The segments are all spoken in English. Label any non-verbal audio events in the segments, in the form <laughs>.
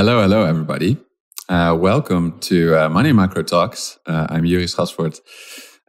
Hello, hello, everybody. Uh, welcome to uh, Money Macro Talks. Uh, I'm Joeri Schasfoort,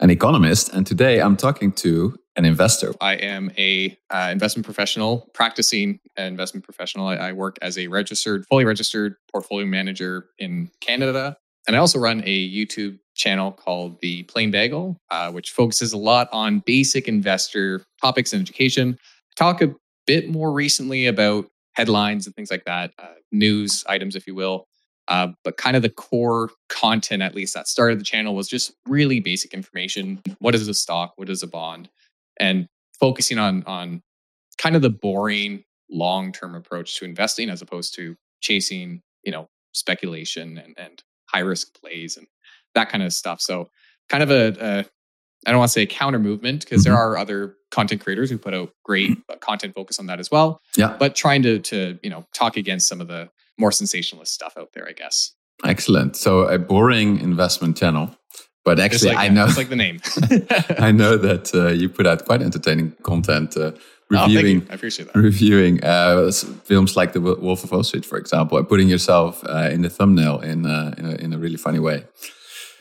an economist, and today I'm talking to an investor. I am a uh, investment professional, practicing investment professional. I, I work as a registered, fully registered portfolio manager in Canada, and I also run a YouTube channel called the Plain Bagel, uh, which focuses a lot on basic investor topics and education. Talk a bit more recently about headlines and things like that, uh, news items, if you will. Uh, but kind of the core content, at least that started the channel, was just really basic information. What is a stock? What is a bond? And focusing on on kind of the boring long term approach to investing as opposed to chasing, you know, speculation and, and high risk plays and that kind of stuff. So kind of a, a I don't want to say counter movement because mm-hmm. there are other content creators who put out great content focus on that as well. Yeah. But trying to to, you know, talk against some of the more sensationalist stuff out there, I guess. Excellent. So a boring investment channel. But actually, like, I know, it's like the name. <laughs> I know that uh, you put out quite entertaining content, uh, reviewing, oh, I appreciate that. reviewing uh, films like The Wolf of Wall Street, for example, and putting yourself uh, in the thumbnail in uh, in a, in, a, really funny way.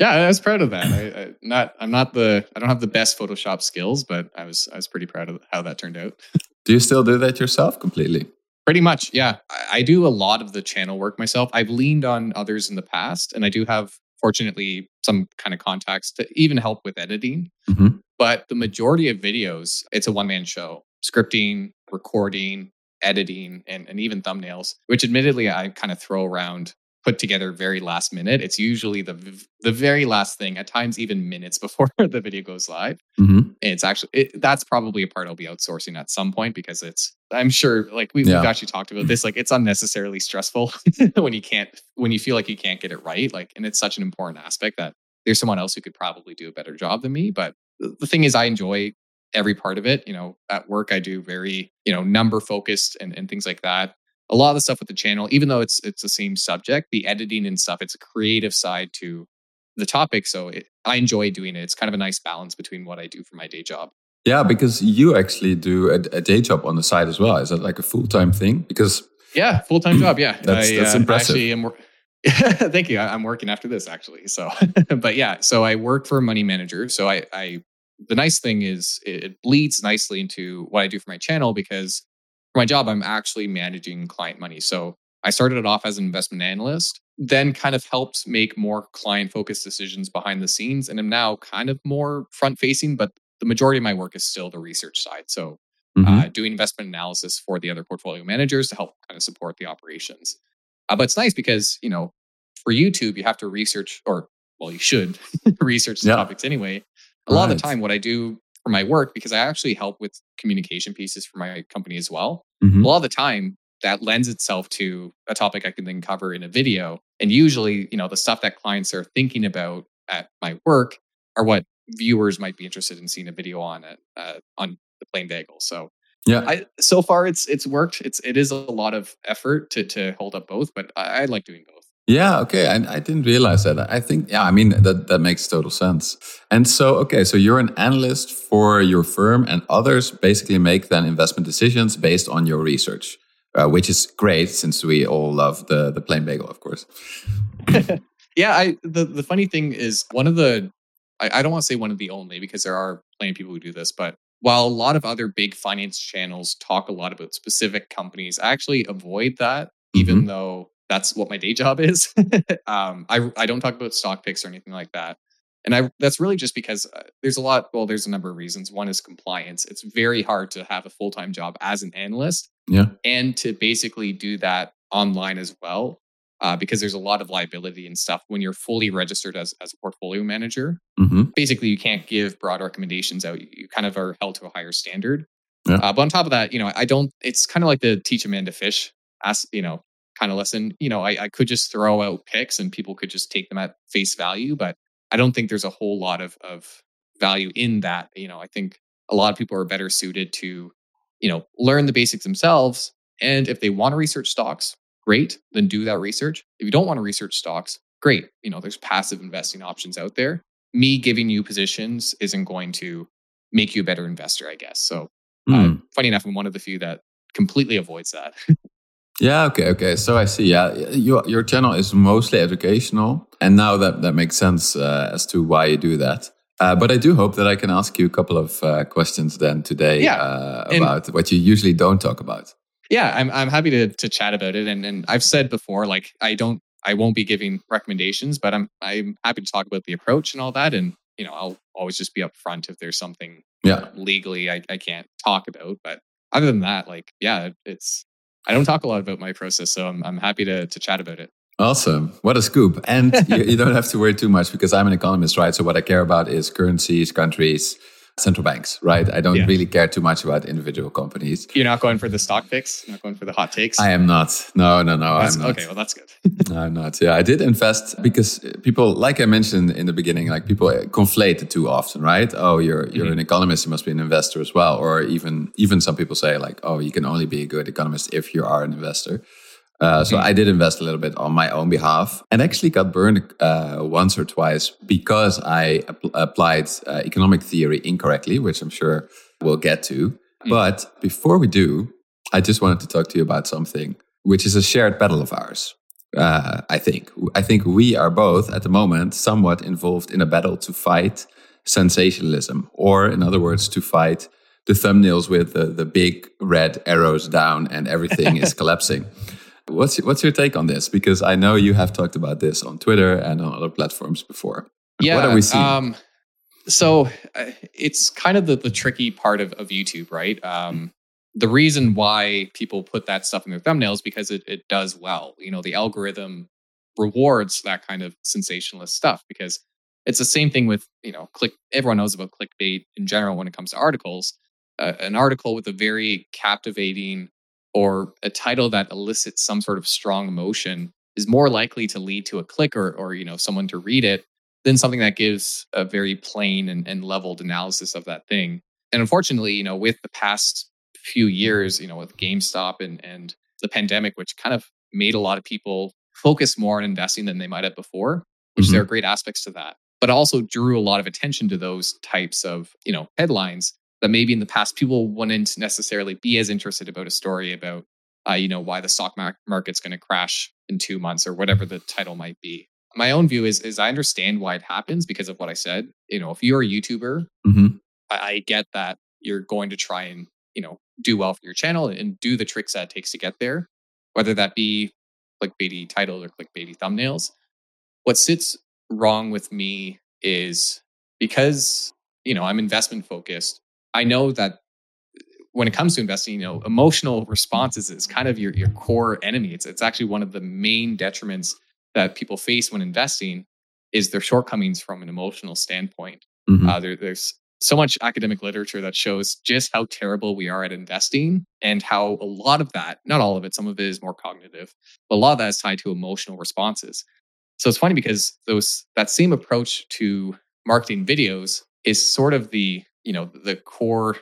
Yeah, I was proud of that. I, I, not, I'm not the, I don't have the best Photoshop skills, but I was, I was pretty proud of how that turned out. <laughs> do you still do that yourself completely? Pretty much, yeah. I do a lot of the channel work myself. I've leaned on others in the past, and I do have, fortunately, some kind of contacts to even help with editing. Mm-hmm. But the majority of videos, it's a one man show scripting, recording, editing, and, and even thumbnails, which admittedly I kind of throw around put together very last minute. It's usually the the very last thing, at times even minutes <laughs> before the video goes live. Mm-hmm. It's actually it, that's probably a part I'll be outsourcing at some point because it's I'm sure like we've, yeah. we've actually talked about this. Like it's unnecessarily stressful <laughs> when you can't when you feel like you can't get it right. Like and it's such an important aspect that there's someone else who could probably do a better job than me. But the thing is, I enjoy every part of it. You know, at work I do very you know number focused and and things like that a lot of the stuff with the channel, even though it's it's the same subject, the editing and stuff, it's a creative side to the topic. So it, I enjoy doing it. It's kind of a nice balance between what I do for my day job. Yeah, because you actually do a, a day job on the side as well. Is that like a full time thing? Because yeah, full time job. Yeah, <clears throat> that's, I, that's uh, impressive. Am, <laughs> thank you. I, am working after this actually. So, <laughs> but yeah, so I work for a money manager. So I, I the nice thing is it bleeds nicely into what I do for my channel because for my job, I'm actually managing client money. So I started it off as an investment analyst, then kind of helped make more client focused decisions behind the scenes, and am now kind of more front facing, but the majority of my work is still the research side. So mm-hmm. uh, doing investment analysis for the other portfolio managers to help kind of support the operations. Uh, but it's nice because, you know, for YouTube, you have to research, or well, you should <laughs> research the yeah. topics anyway. A right. lot of the time, what I do for my work because I actually help with communication pieces for my company as well. Mm-hmm. A lot of the time, that lends itself to a topic I can then cover in a video. And usually, you know, the stuff that clients are thinking about at my work are what viewers might be interested in seeing a video on it uh, on the plain bagel. So yeah, I, so far it's it's worked. It's it is a lot of effort to to hold up both, but I, I like doing both. Yeah, okay. I, I didn't realize that. I think, yeah, I mean, that, that makes total sense. And so, okay, so you're an analyst for your firm, and others basically make then investment decisions based on your research, uh, which is great since we all love the, the plain bagel, of course. <laughs> yeah, I the, the funny thing is, one of the, I, I don't want to say one of the only because there are plenty of people who do this, but while a lot of other big finance channels talk a lot about specific companies, I actually avoid that, mm-hmm. even though that's what my day job is. <laughs> um, I I don't talk about stock picks or anything like that. And I that's really just because uh, there's a lot. Well, there's a number of reasons. One is compliance. It's very hard to have a full time job as an analyst, yeah, and to basically do that online as well, uh, because there's a lot of liability and stuff when you're fully registered as as a portfolio manager. Mm-hmm. Basically, you can't give broad recommendations out. You kind of are held to a higher standard. Yeah. Uh, but on top of that, you know, I don't. It's kind of like the teach a man to fish. Ask, you know, kind of lesson. You know, I, I could just throw out picks and people could just take them at face value, but I don't think there's a whole lot of of value in that. You know, I think a lot of people are better suited to, you know, learn the basics themselves. And if they want to research stocks, great, then do that research. If you don't want to research stocks, great. You know, there's passive investing options out there. Me giving you positions isn't going to make you a better investor, I guess. So, mm. uh, hmm. funny enough, I'm one of the few that completely avoids that. <laughs> Yeah. Okay. Okay. So I see. Yeah, your your channel is mostly educational, and now that that makes sense uh, as to why you do that. Uh, but I do hope that I can ask you a couple of uh, questions then today yeah. Uh, about and, what you usually don't talk about. Yeah, I'm I'm happy to to chat about it, and and I've said before, like I don't I won't be giving recommendations, but I'm I'm happy to talk about the approach and all that, and you know I'll always just be upfront if there's something yeah legally I, I can't talk about, but other than that, like yeah, it's I don't talk a lot about my process, so I'm I'm happy to to chat about it. Awesome. What a scoop. And <laughs> you, you, don't have to worry too much because I'm an economist, right? So what I care about is currencies, countries, central banks, right? I don't yeah. really care too much about individual companies. You're not going for the stock picks, You're not going for the hot takes. I am not. No, no, no. That's, I'm not. Okay, well that's good. no, <laughs> I'm not. Yeah, I did invest because people, like I mentioned in the beginning, like people conflate it too often, right? Oh, you're you're mm-hmm. an economist, you must be an investor as well, or even even some people say like, oh, you can only be a good economist if you are an investor. Uh, so. I did invest a little bit on my own behalf and actually got burned uh, once or twice because I ap- applied uh, economic theory incorrectly, which I'm sure we'll get to. Mm-hmm. But before we do, I just wanted to talk to you about something which is a shared battle of ours. Uh, I think. I think we are both at the moment somewhat involved in a battle to fight sensationalism, or in other words, to fight the thumbnails with the, the big red arrows down and everything is <laughs> collapsing. What's what's your take on this? Because I know you have talked about this on Twitter and on other platforms before. Yeah. What are we seeing? Um, so uh, it's kind of the, the tricky part of, of YouTube, right? Um, the reason why people put that stuff in their thumbnails because it, it does well. You know, the algorithm rewards that kind of sensationalist stuff because it's the same thing with you know click. Everyone knows about clickbait in general when it comes to articles. Uh, an article with a very captivating or a title that elicits some sort of strong emotion is more likely to lead to a click or, or you know someone to read it than something that gives a very plain and, and leveled analysis of that thing and unfortunately you know with the past few years you know with gamestop and and the pandemic which kind of made a lot of people focus more on investing than they might have before which mm-hmm. there are great aspects to that but also drew a lot of attention to those types of you know headlines that maybe in the past people wouldn't necessarily be as interested about a story about uh, you know why the stock market's going to crash in two months or whatever the title might be. My own view is is i understand why it happens because of what i said. You know if you're a youtuber mm-hmm. I, I, get that you're going to try and you know do well for your channel and do the tricks that it takes to get there whether that be clickbaity titles or clickbaity thumbnails. What sits wrong with me is because you know i'm investment focused I know that when it comes to investing, you know, emotional responses is kind of your your core enemy. It's it's actually one of the main detriments that people face when investing is their shortcomings from an emotional standpoint. Mm-hmm. Uh, there, there's so much academic literature that shows just how terrible we are at investing and how a lot of that, not all of it, some of it is more cognitive, but a lot of that is tied to emotional responses. So it's funny because those that same approach to marketing videos is sort of the you know the core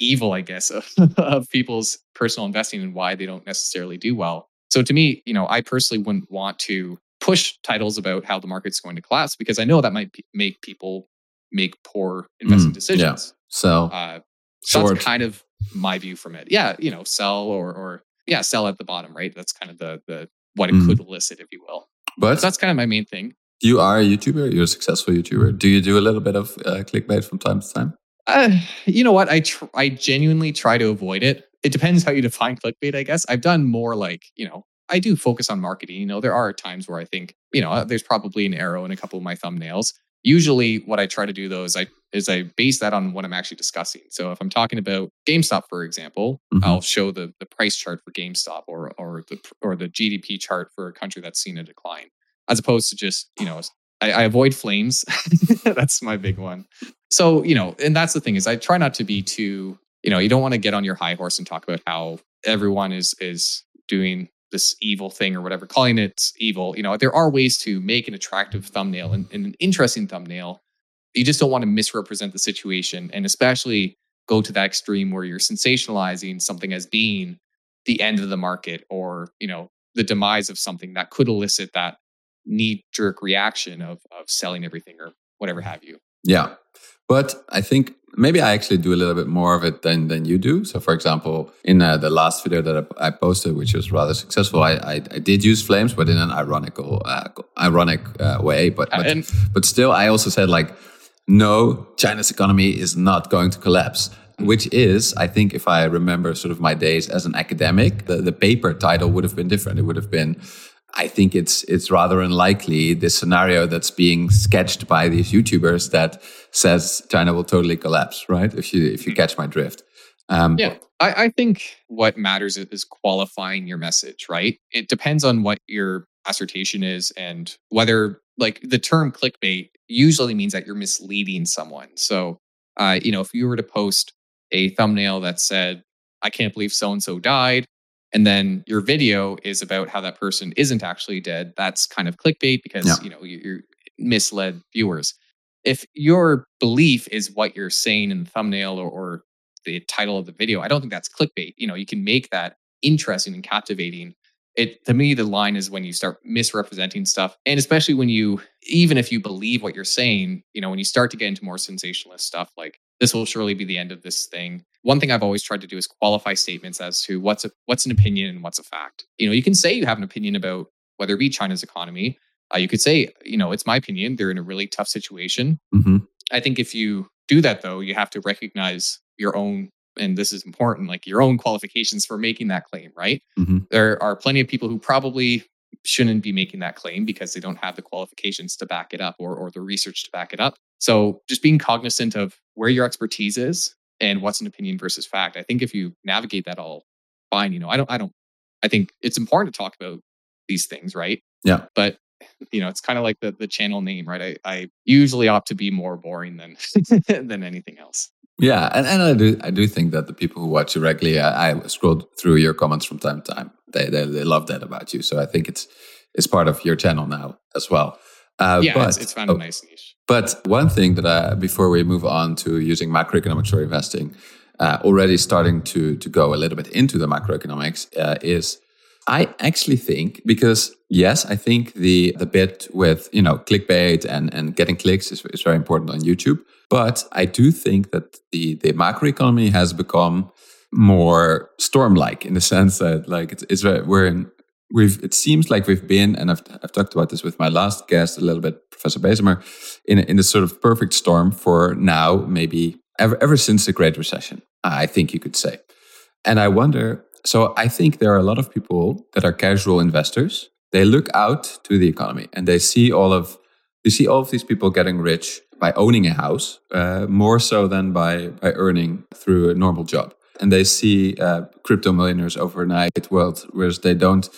evil i guess of, <laughs> of people's personal investing and why they don't necessarily do well. So to me you know i personally wouldn't want to push titles about how the market's going to collapse because i know that might p- make people make poor investment mm, decisions. Yeah. so, uh, so that's kind of my view from it. Yeah you know sell or or yeah sell at the bottom right? That's kind of the the what it mm. could elicit if you will. But so that's kind of my main thing. You are a youtuber? You're a successful youtuber. Do you do a little bit of uh, clickbait from time to time uh, you know what? I tr- I genuinely try to avoid it. It depends how you define clickbait, I guess. I've done more like, you know, I do focus on marketing. You know, there are times where I think, you know, uh, there's probably an arrow in a couple of my thumbnails. Usually, what I try to do though is I is I base that on what I'm actually discussing. So if I'm talking about GameStop, for example, mm-hmm. I'll show the the price chart for GameStop or or the or the GDP chart for a country that's seen a decline, as opposed to just you know I, I avoid flames. <laughs> that's my big one. So, you know, and that's the thing is I try not to be too, you know, you don't want to get on your high horse and talk about how everyone is is doing this evil thing or whatever, calling it evil. You know, there are ways to make an attractive thumbnail and, and an interesting thumbnail. You just don't want to misrepresent the situation and especially go to that extreme where you're sensationalizing something as being the end of the market or, you know, the demise of something that could elicit that knee jerk reaction of of selling everything or whatever have you. Yeah. But I think maybe I actually do a little bit more of it than than you do. So, for example, in uh, the last video that I, I, posted, which was rather successful, I, I, I did use flames, but in an ironical uh, ironic uh, way. But but, and, but still, I also said like, no, China's economy is not going to collapse. Which is, I think, if I remember sort of my days as an academic, the, the paper title would have been different. It would have been I think it's it's rather unlikely this scenario that's being sketched by these YouTubers that says China will totally collapse, right? If you if you mm-hmm. catch my drift. Um, yeah, I, I think what matters is qualifying your message, right? It depends on what your assertion is and whether like the term clickbait usually means that you're misleading someone. So, uh, you know, if you were to post a thumbnail that said, "I can't believe so and so died," and then your video is about how that person isn't actually dead. That's kind of clickbait because yeah. you know you're misled viewers. If your belief is what you're saying in the thumbnail or, or the title of the video i don't think that's clickbait. You know you can make that interesting and captivating. It to me the line is when you start misrepresenting stuff. And especially when you even if you believe what you're saying you know when you start to get into more sensationalist stuff like this will surely be the end of this thing one thing I've always tried to do is qualify statements as to what's a what's an opinion and what's a fact. You know, you can say you have an opinion about whether it be China's economy. Uh, you could say, you know, it's my opinion. They're in a really tough situation. Mm-hmm. I think if you do that, though, you have to recognize your own, and this is important, like your own qualifications for making that claim. Right? Mm-hmm. There are plenty of people who probably shouldn't be making that claim because they don't have the qualifications to back it up or, or the research to back it up. So just being cognizant of where your expertise is and what's an opinion versus fact. I think if you navigate that all fine, you know, I don't, I don't, I think it's important to talk about these things, right? Yeah. But you know, it's kind of like the the channel name, right? I, I usually opt to be more boring than <laughs> than anything else. Yeah, and, and I do I do think that the people who watch you regularly, I, I scrolled through your comments from time to time. They, they they love that about you. So I think it's it's part of your channel now as well. Uh, yeah, but, it's, it's found a nice niche. But one thing that I, before we move on to using macroeconomics for investing, uh, already starting to to go a little bit into the macroeconomics uh, is I actually think because yes, I think the the bit with you know clickbait and and getting clicks is, is very important on YouTube. But I do think that the the macroeconomy has become more storm-like in the sense that like it's, it's we're in we've it seems like we've been and I've, I've talked about this with my last guest a little bit professor Bezemer in in this sort of perfect storm for now maybe ever, ever since the great recession i think you could say. And i wonder so i think there are a lot of people that are casual investors. They look out to the economy and they see all of they see all of these people getting rich by owning a house uh, more so than by by earning through a normal job and they see uh, crypto millionaires overnight world whereas they don't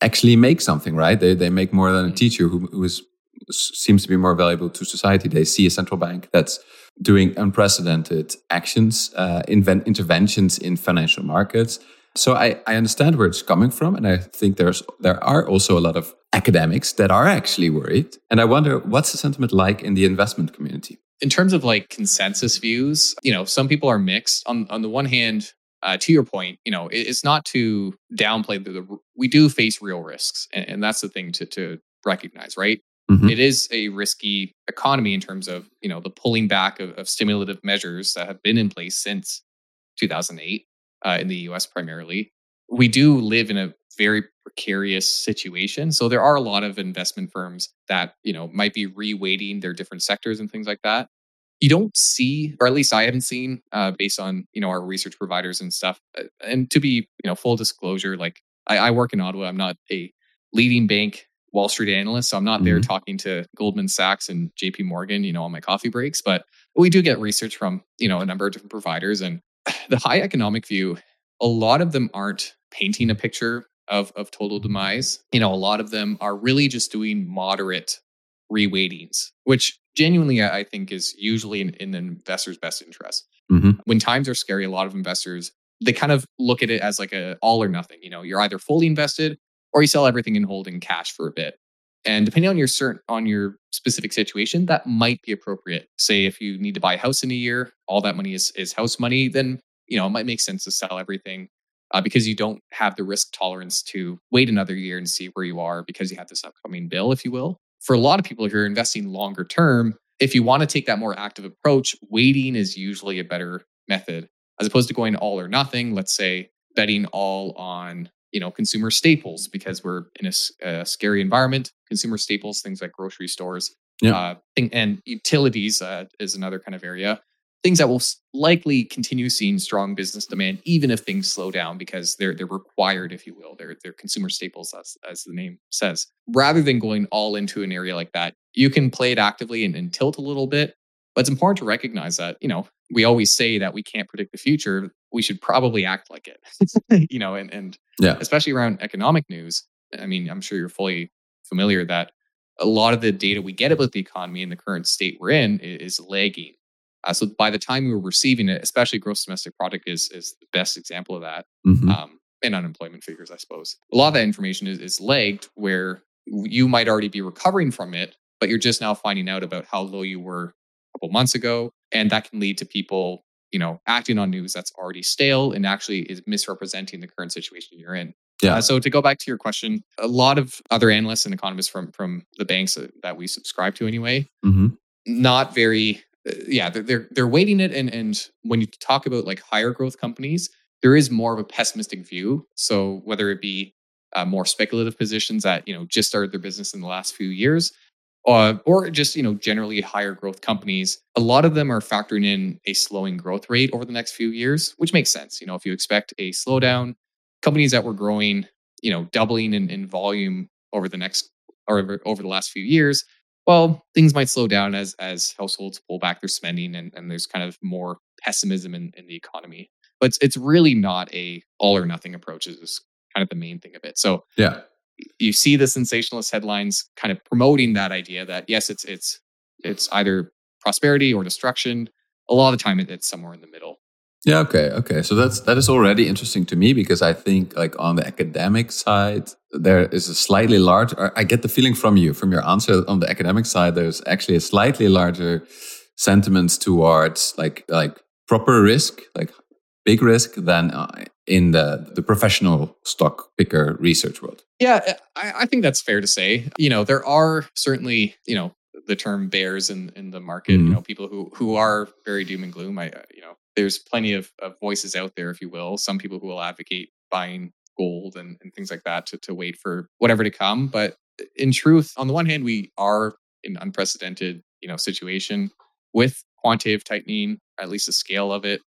actually make something, right? They they make more than a mm. teacher who who is seems to be more valuable to society. They see a central bank that's doing unprecedented actions, uh, invent, interventions in financial markets. So I, I understand where it's coming from, and I think there's there are also a lot of academics that are actually worried. And I wonder what's the sentiment like in the investment community. In terms of like consensus views, you know, some people are mixed. On on the one hand, uh, to your point, you know, it, it's not to downplay the, the, we do face real risks, and, and that's the thing to to recognize, right? Mm-hmm. It is a risky economy in terms of you know the pulling back of, of stimulative measures that have been in place since 2008 uh, in the U.S. primarily. We do live in a very precarious situation, so there are a lot of investment firms that you know might be reweighting their different sectors and things like that you don't see, or at least I haven't seen, uh, based on you know our research providers and stuff. Uh, and to be you know full disclosure, like I, I work in Ottawa, I'm not a leading bank Wall Street analyst, so I'm not mm-hmm. there talking to Goldman Sachs and J.P. Morgan, you know, on my coffee breaks. But we do get research from you know a number of different providers, and <sighs> the high economic view, a lot of them aren't painting a picture of of total demise. You know, a lot of them are really just doing moderate reweightings, which genuinely I think is usually in, in an investor's best interest. Mm-hmm. When times are scary, a lot of investors they kind of look at it as like a all or nothing. You know, you're either fully invested or you sell everything and hold in cash for a bit. And depending on your certain on your specific situation, that might be appropriate. Say if you need to buy a house in a year, all that money is is house money, then you know it might make sense to sell everything uh, because you don't have the risk tolerance to wait another year and see where you are because you have this upcoming bill, if you will for a lot of people, if you're investing longer term, if you want to take that more active approach, waiting is usually a better method as opposed to going all or nothing. Let's say betting all on you know consumer staples because we're in a, a scary environment. Consumer staples, things like grocery stores, yeah. Uh, and utilities uh, is another kind of area things that will likely continue seeing strong business demand even if things slow down because they're they're required if you will. They're they're consumer staples as as the name says. Rather than going all into an area like that you can play it actively and, and tilt a little bit but it's important to recognize that you know we always say that we can't predict the future. We should probably act like it <laughs> you know and and yeah. especially around economic news i mean i'm sure you're fully familiar that a lot of the data we get about the economy and the current state we're in is lagging uh, so by the time we were receiving it, especially gross domestic product is is the best example of that. Mm-hmm. Um, and unemployment figures, I suppose. A lot of that information is, is lagged where you might already be recovering from it, but you're just now finding out about how low you were a couple months ago. And that can lead to people, you know, acting on news that's already stale and actually is misrepresenting the current situation you're in. Yeah. Uh, so to go back to your question, a lot of other analysts and economists from from the banks that we subscribe to anyway, mm-hmm. not very uh, yeah, they're, they're weighting it, and and when you talk about like higher growth companies, there is more of a pessimistic view. So whether it be uh, more speculative positions that you know just started their business in the last few years, uh, or just you know generally higher growth companies, a lot of them are factoring in a slowing growth rate over the next few years, which makes sense. You know, if you expect a slowdown, companies that were growing, you know, doubling in, in volume over the next or over, over the last few years well, things might slow down as as households pull back their spending and, and there's kind of more pessimism in, in the economy. But it's, it's really not a all or nothing approach is kind of the main thing of it. So yeah, you see the sensationalist headlines kind of promoting that idea that yes, it's it's it's either prosperity or destruction. A lot of the time, it's somewhere in the middle. Yeah. Okay. Okay. So that's that is already interesting to me because I think like on the academic side there is a slightly large. I get the feeling from you from your answer on the academic side. There's actually a slightly larger sentiments towards like like proper risk, like big risk, than uh, in the the professional stock picker research world. Yeah, I, I think that's fair to say. You know, there are certainly you know the term bears in in the market. Mm-hmm. You know, people who who are very doom and gloom. I uh, you know there's plenty of, of voices out there, if you will. Some people who will advocate buying gold and, and things like that to, to wait for whatever to come. But in truth, on the one hand, we are in unprecedented, you know, situation with quantitative tightening, at least the scale of it,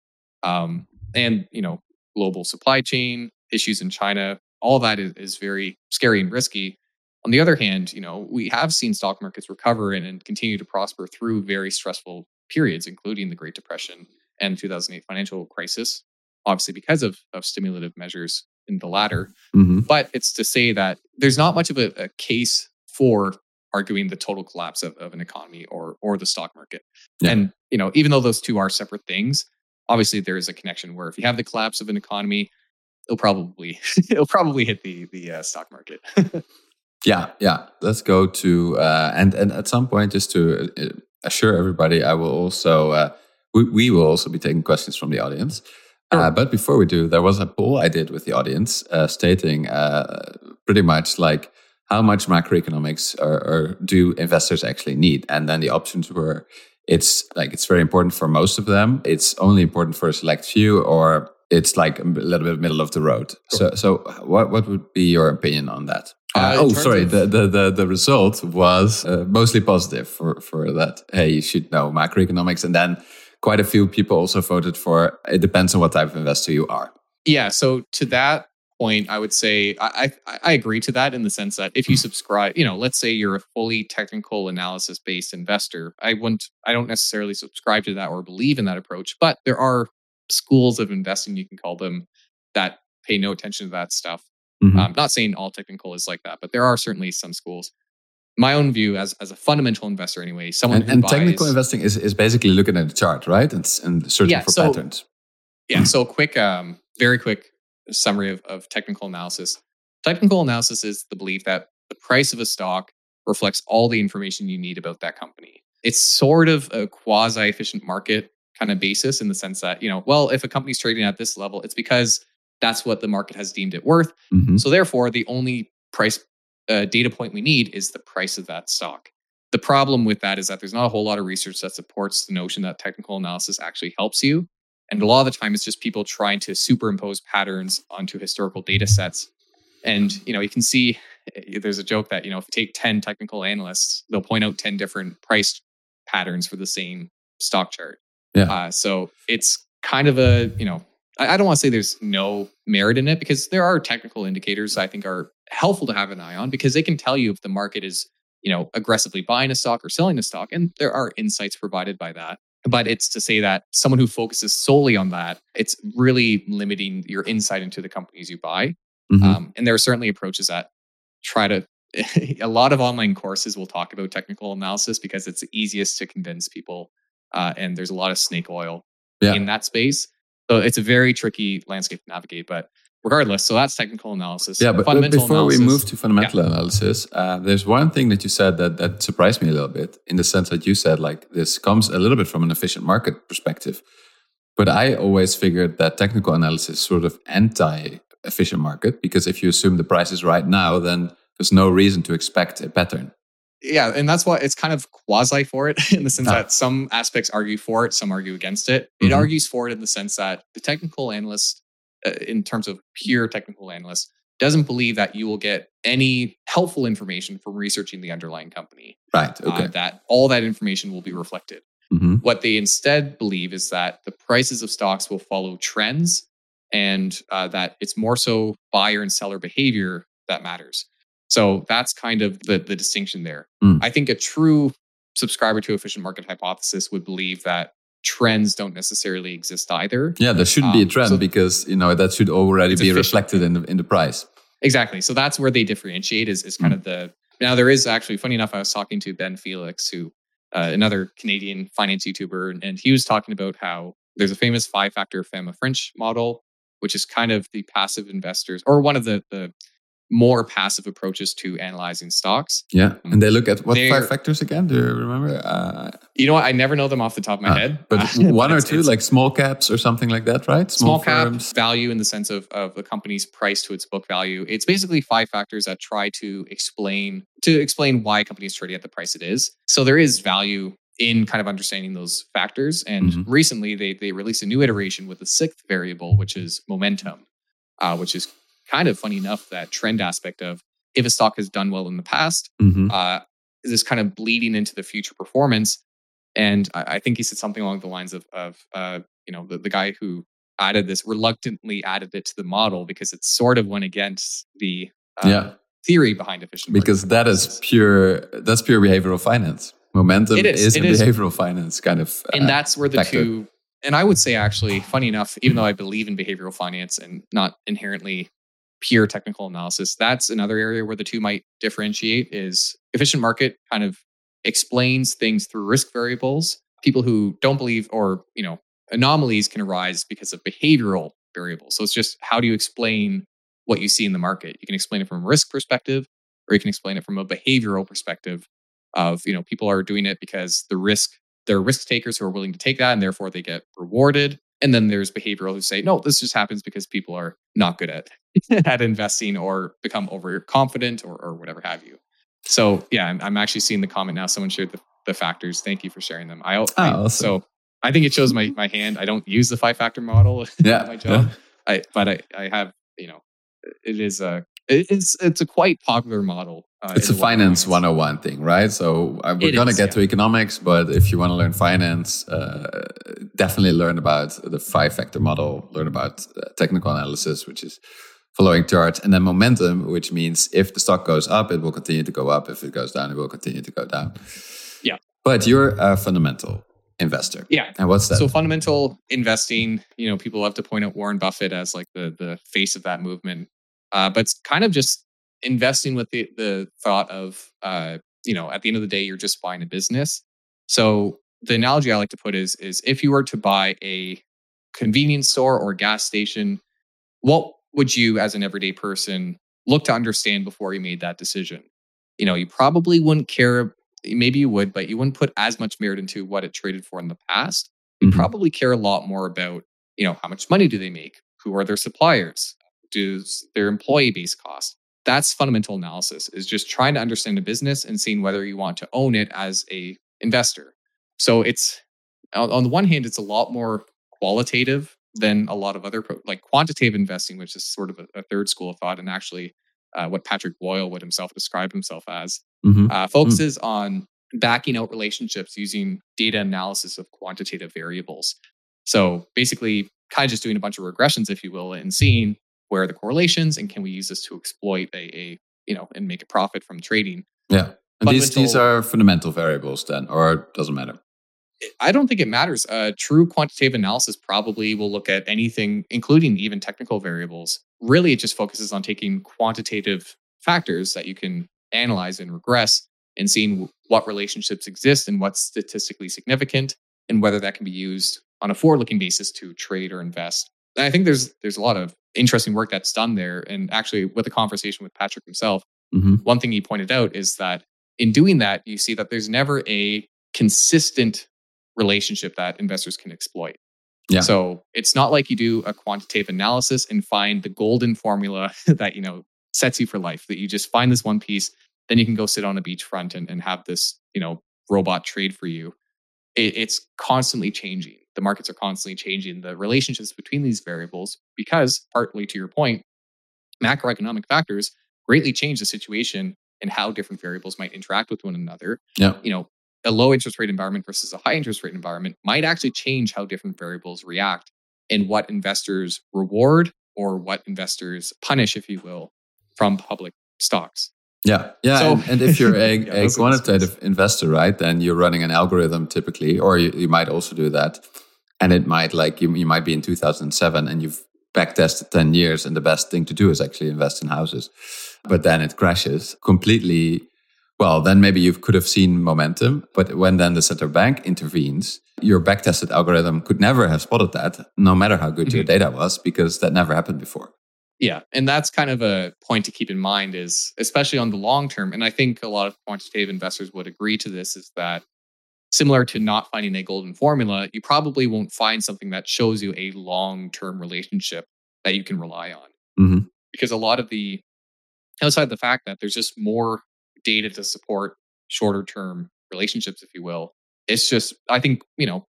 um, and you know, global supply chain issues in China. All that is, is very scary and risky. On the other hand, you know, we have seen stock markets recover and, and continue to prosper through very stressful periods, including the Great Depression and 2008 financial crisis, obviously because of, of stimulative measures in the latter. Mm-hmm. But it's to say that there's not much of a, a case for arguing the total collapse of, of, an economy or or the stock market. Yeah. And you know, even though those two are separate things, obviously there is a connection where if you have the collapse of an economy, it'll probably <laughs> it'll probably hit the the uh, stock market. <laughs> yeah, yeah. Let's go to uh, and and at some point, just to uh, assure everybody, I will also uh, we, we will also be taking questions from the audience. Sure. Uh, but before we do, there was a poll I did with the audience uh, stating uh, pretty much like how much macroeconomics or, or do investors actually need? And then the options were it's like it's very important for most of them. It's only important for a select few, or it's like a little bit middle of the road. Sure. So, so what what would be your opinion on that? Uh, uh oh, sorry. The, the, the the result was uh, mostly positive for for that. Hey, you should know macroeconomics, and then quite a few people also voted for it depends on what type of investor you are. Yeah. So to that point, I would say I, I, I agree to that in the sense that if you hmm. subscribe, you know, let's say you're a fully technical analysis based investor, I wouldn't, I don't necessarily subscribe to that or believe in that approach, but there are schools of investing, you can call them, that pay no attention to that stuff. Mm-hmm. I'm not saying all technical is like that, but there are certainly some schools my own view as, as a fundamental investor anyway someone and, and buys, technical investing is, is basically looking at the chart right? And, and searching yeah, for so, patterns. Yeah so quick um, very quick summary of, of technical analysis. Technical analysis is the belief that the price of a stock reflects all the information you need about that company. It's sort of a quasi efficient market kind of basis in the sense that you know well if a company's trading at this level it's because that's what the market has deemed it worth. Mm-hmm. so therefore the only price uh, data point we need is the price of that stock. The problem with that is that there's not a whole lot of research that supports the notion that technical analysis actually helps you. And a lot of the time, it's just people trying to superimpose patterns onto historical data sets. And you know, you can see eh, there's a joke that you know, if you take 10 technical analysts, they'll point out 10 different price patterns for the same stock chart. Yeah. Uh, so it's kind of a you know, I, I don't want to say there's no merit in it because there are technical indicators I think are helpful to have an eye on because they can tell you if the market is you know aggressively buying a stock or selling a stock, and there are insights provided by that but it's to say that someone who focuses solely on that it's really limiting your insight into the companies you buy mm-hmm. um, and there are certainly approaches that try to <laughs> a lot of online courses will talk about technical analysis because it's the easiest to convince people uh, and there's a lot of snake oil yeah. in that space so it's a very tricky landscape to navigate but regardless so that's technical analysis. Yeah but, but before analysis, we move to fundamental yeah. analysis uh, there's one thing that you said that that surprised me a little bit in the sense that you said like this comes a little bit from an efficient market perspective. But i always figured that technical analysis sort of anti efficient market because if you assume the price is right now then there's no reason to expect a pattern yeah and that's why it's kind of quasi for it <laughs> in the sense ah. that some aspects argue for it some argue against it it mm-hmm. argues for it in the sense that the technical analyst uh, in terms of pure technical analyst, doesn't believe that you will get any helpful information from researching the underlying company. Right. Uh, okay. Uh, that all that information will be reflected. Mm-hmm. What they instead believe is that the prices of stocks will follow trends and uh, that it's more so buyer and seller behavior that matters. So that's kind of the, the distinction there. Mm. I think a true subscriber to efficient market hypothesis would believe that trends don't necessarily exist either. Yeah, there should um, be a um, trend so because you know that should already be efficient. reflected in the in the price. Exactly. So that's where they differentiate is is kind mm. of the now there is actually funny enough I was talking to Ben Felix who uh, another Canadian finance YouTuber and he was talking about how there's a famous five factor Fama French model which is kind of the passive investors or one of the the more passive approaches to analyzing stocks. Yeah. Um, and they look at what They're, five factors again? Do you remember? Uh, you know what? I never know them off the top of my uh, head. But <laughs> one or two, like small caps or something like that, right? Small, small cap value in the sense of, of the company's price to its book value. It's basically five factors that try to explain to explain why a company is trading at the price it is. So there is value in kind of understanding those factors. And mm-hmm. recently they they released a new iteration with the sixth variable, which is momentum, uh, which is kind of funny enough that trend aspect of if a stock has done well in the past, mm-hmm. uh, is this kind of bleeding into the future performance? And I, I, think he said something along the lines of, of uh, you know, the, the guy who added this reluctantly added it to the model because it sort of went against the uh, yeah. theory behind efficient. Because that is pure, that's pure behavioral finance. Momentum is, is a behavioral finance kind of, and uh, that's where the factor. two. And I would say, actually, funny enough, even though I believe in behavioral finance and not inherently pure technical analysis. That's another area where the two might differentiate is efficient market kind of explains things through risk variables. People who don't believe or, you know, anomalies can arise because of behavioral variables. So it's just how do you explain what you see in the market? You can explain it from a risk perspective or you can explain it from a behavioral perspective of, you know, people are doing it because the risk there are risk takers who are willing to take that and therefore they get rewarded and then there's behavioral who say, no, this just happens because people are not good at <laughs> at investing or become overconfident or, or whatever have you. So yeah, I'm, I'm actually seeing the comment now. Someone shared the, the factors. Thank you for sharing them. I, oh, I awesome. so I think it shows my my hand. I don't use the five factor model <laughs> yeah, my job. Yeah. I but I I have you know it is a it's it's a quite popular model. Uh, it's a finance 101 thing, right? So uh, we're going to get yeah. to economics, but if you want to learn finance, uh, definitely learn about the five factor model, learn about uh, technical analysis, which is following charts, and then momentum, which means if the stock goes up, it will continue to go up. If it goes down, it will continue to go down. Yeah. But you're a fundamental investor. Yeah. And what's that? So fundamental investing, you know, people love to point out Warren Buffett as like the the face of that movement. Uh, but it's kind of just investing with the the thought of uh, you know, at the end of the day, you're just buying a business. So the analogy I like to put is is if you were to buy a convenience store or gas station, what would you as an everyday person look to understand before you made that decision? You know, you probably wouldn't care maybe you would, but you wouldn't put as much merit into what it traded for in the past. You mm-hmm. probably care a lot more about, you know, how much money do they make? Who are their suppliers? Does their employee base cost? that's fundamental analysis is just trying to understand a business and seeing whether you want to own it as a investor. So it's on the one hand, it's a lot more qualitative than a lot of other pro- like quantitative investing, which is sort of a, a third school of thought, and actually uh, what Patrick Boyle would himself describe himself as, mm-hmm. uh, focuses mm-hmm. on backing out relationships using data analysis of quantitative variables. So basically, kind of just doing a bunch of regressions, if you will, and seeing where are the correlations and can we use this to exploit a, a you know and make a profit from trading. Yeah. And these, these are fundamental variables then, or it doesn't matter? I don't think it matters. Uh, true quantitative analysis probably will look at anything, including even technical variables. Really, it just focuses on taking quantitative factors that you can analyze and regress and seeing what relationships exist and what's statistically significant and whether that can be used on a forward-looking basis to trade or invest. And I think there's there's a lot of interesting work that's done there. And actually, with a conversation with Patrick himself, mm-hmm. one thing he pointed out is that in doing that, you see that there's never a consistent relationship that investors can exploit. Yeah. So it's not like you do a quantitative analysis and find the golden formula <laughs> that you know sets you for life. That you just find this one piece, then you can go sit on a beachfront and, and have this you know robot trade for you. It, it's constantly changing. The markets are constantly changing. The relationships between these variables, because partly to your point, macroeconomic factors greatly change the situation and how different variables might interact with one another. Yeah. You know, a low interest rate environment versus a high interest rate environment might actually change how different variables react and what investors reward or what investors punish, if you will, from public stocks. Yeah, yeah, so, and, and, if you're <laughs> a, yeah, a quantitative investor, right, then you're running an algorithm typically, or you, you, might also do that, and it might like you, you might be in 2007 and you've backtested 10 years, and the best thing to do is actually invest in houses, but then it crashes completely well, then maybe you could have seen momentum. But when then the central bank intervenes, your backtested algorithm could never have spotted that, no matter how good mm-hmm. your data was, because that never happened before. Yeah. And that's kind of a point to keep in mind is especially on the long term. And I think a lot of quantitative investors would agree to this is that similar to not finding a golden formula, you probably won't find something that shows you a long term relationship that you can rely on. Mm-hmm. Because a lot of the outside the fact that there's just more data to support shorter term relationships, if you will. It's just, I think, you know,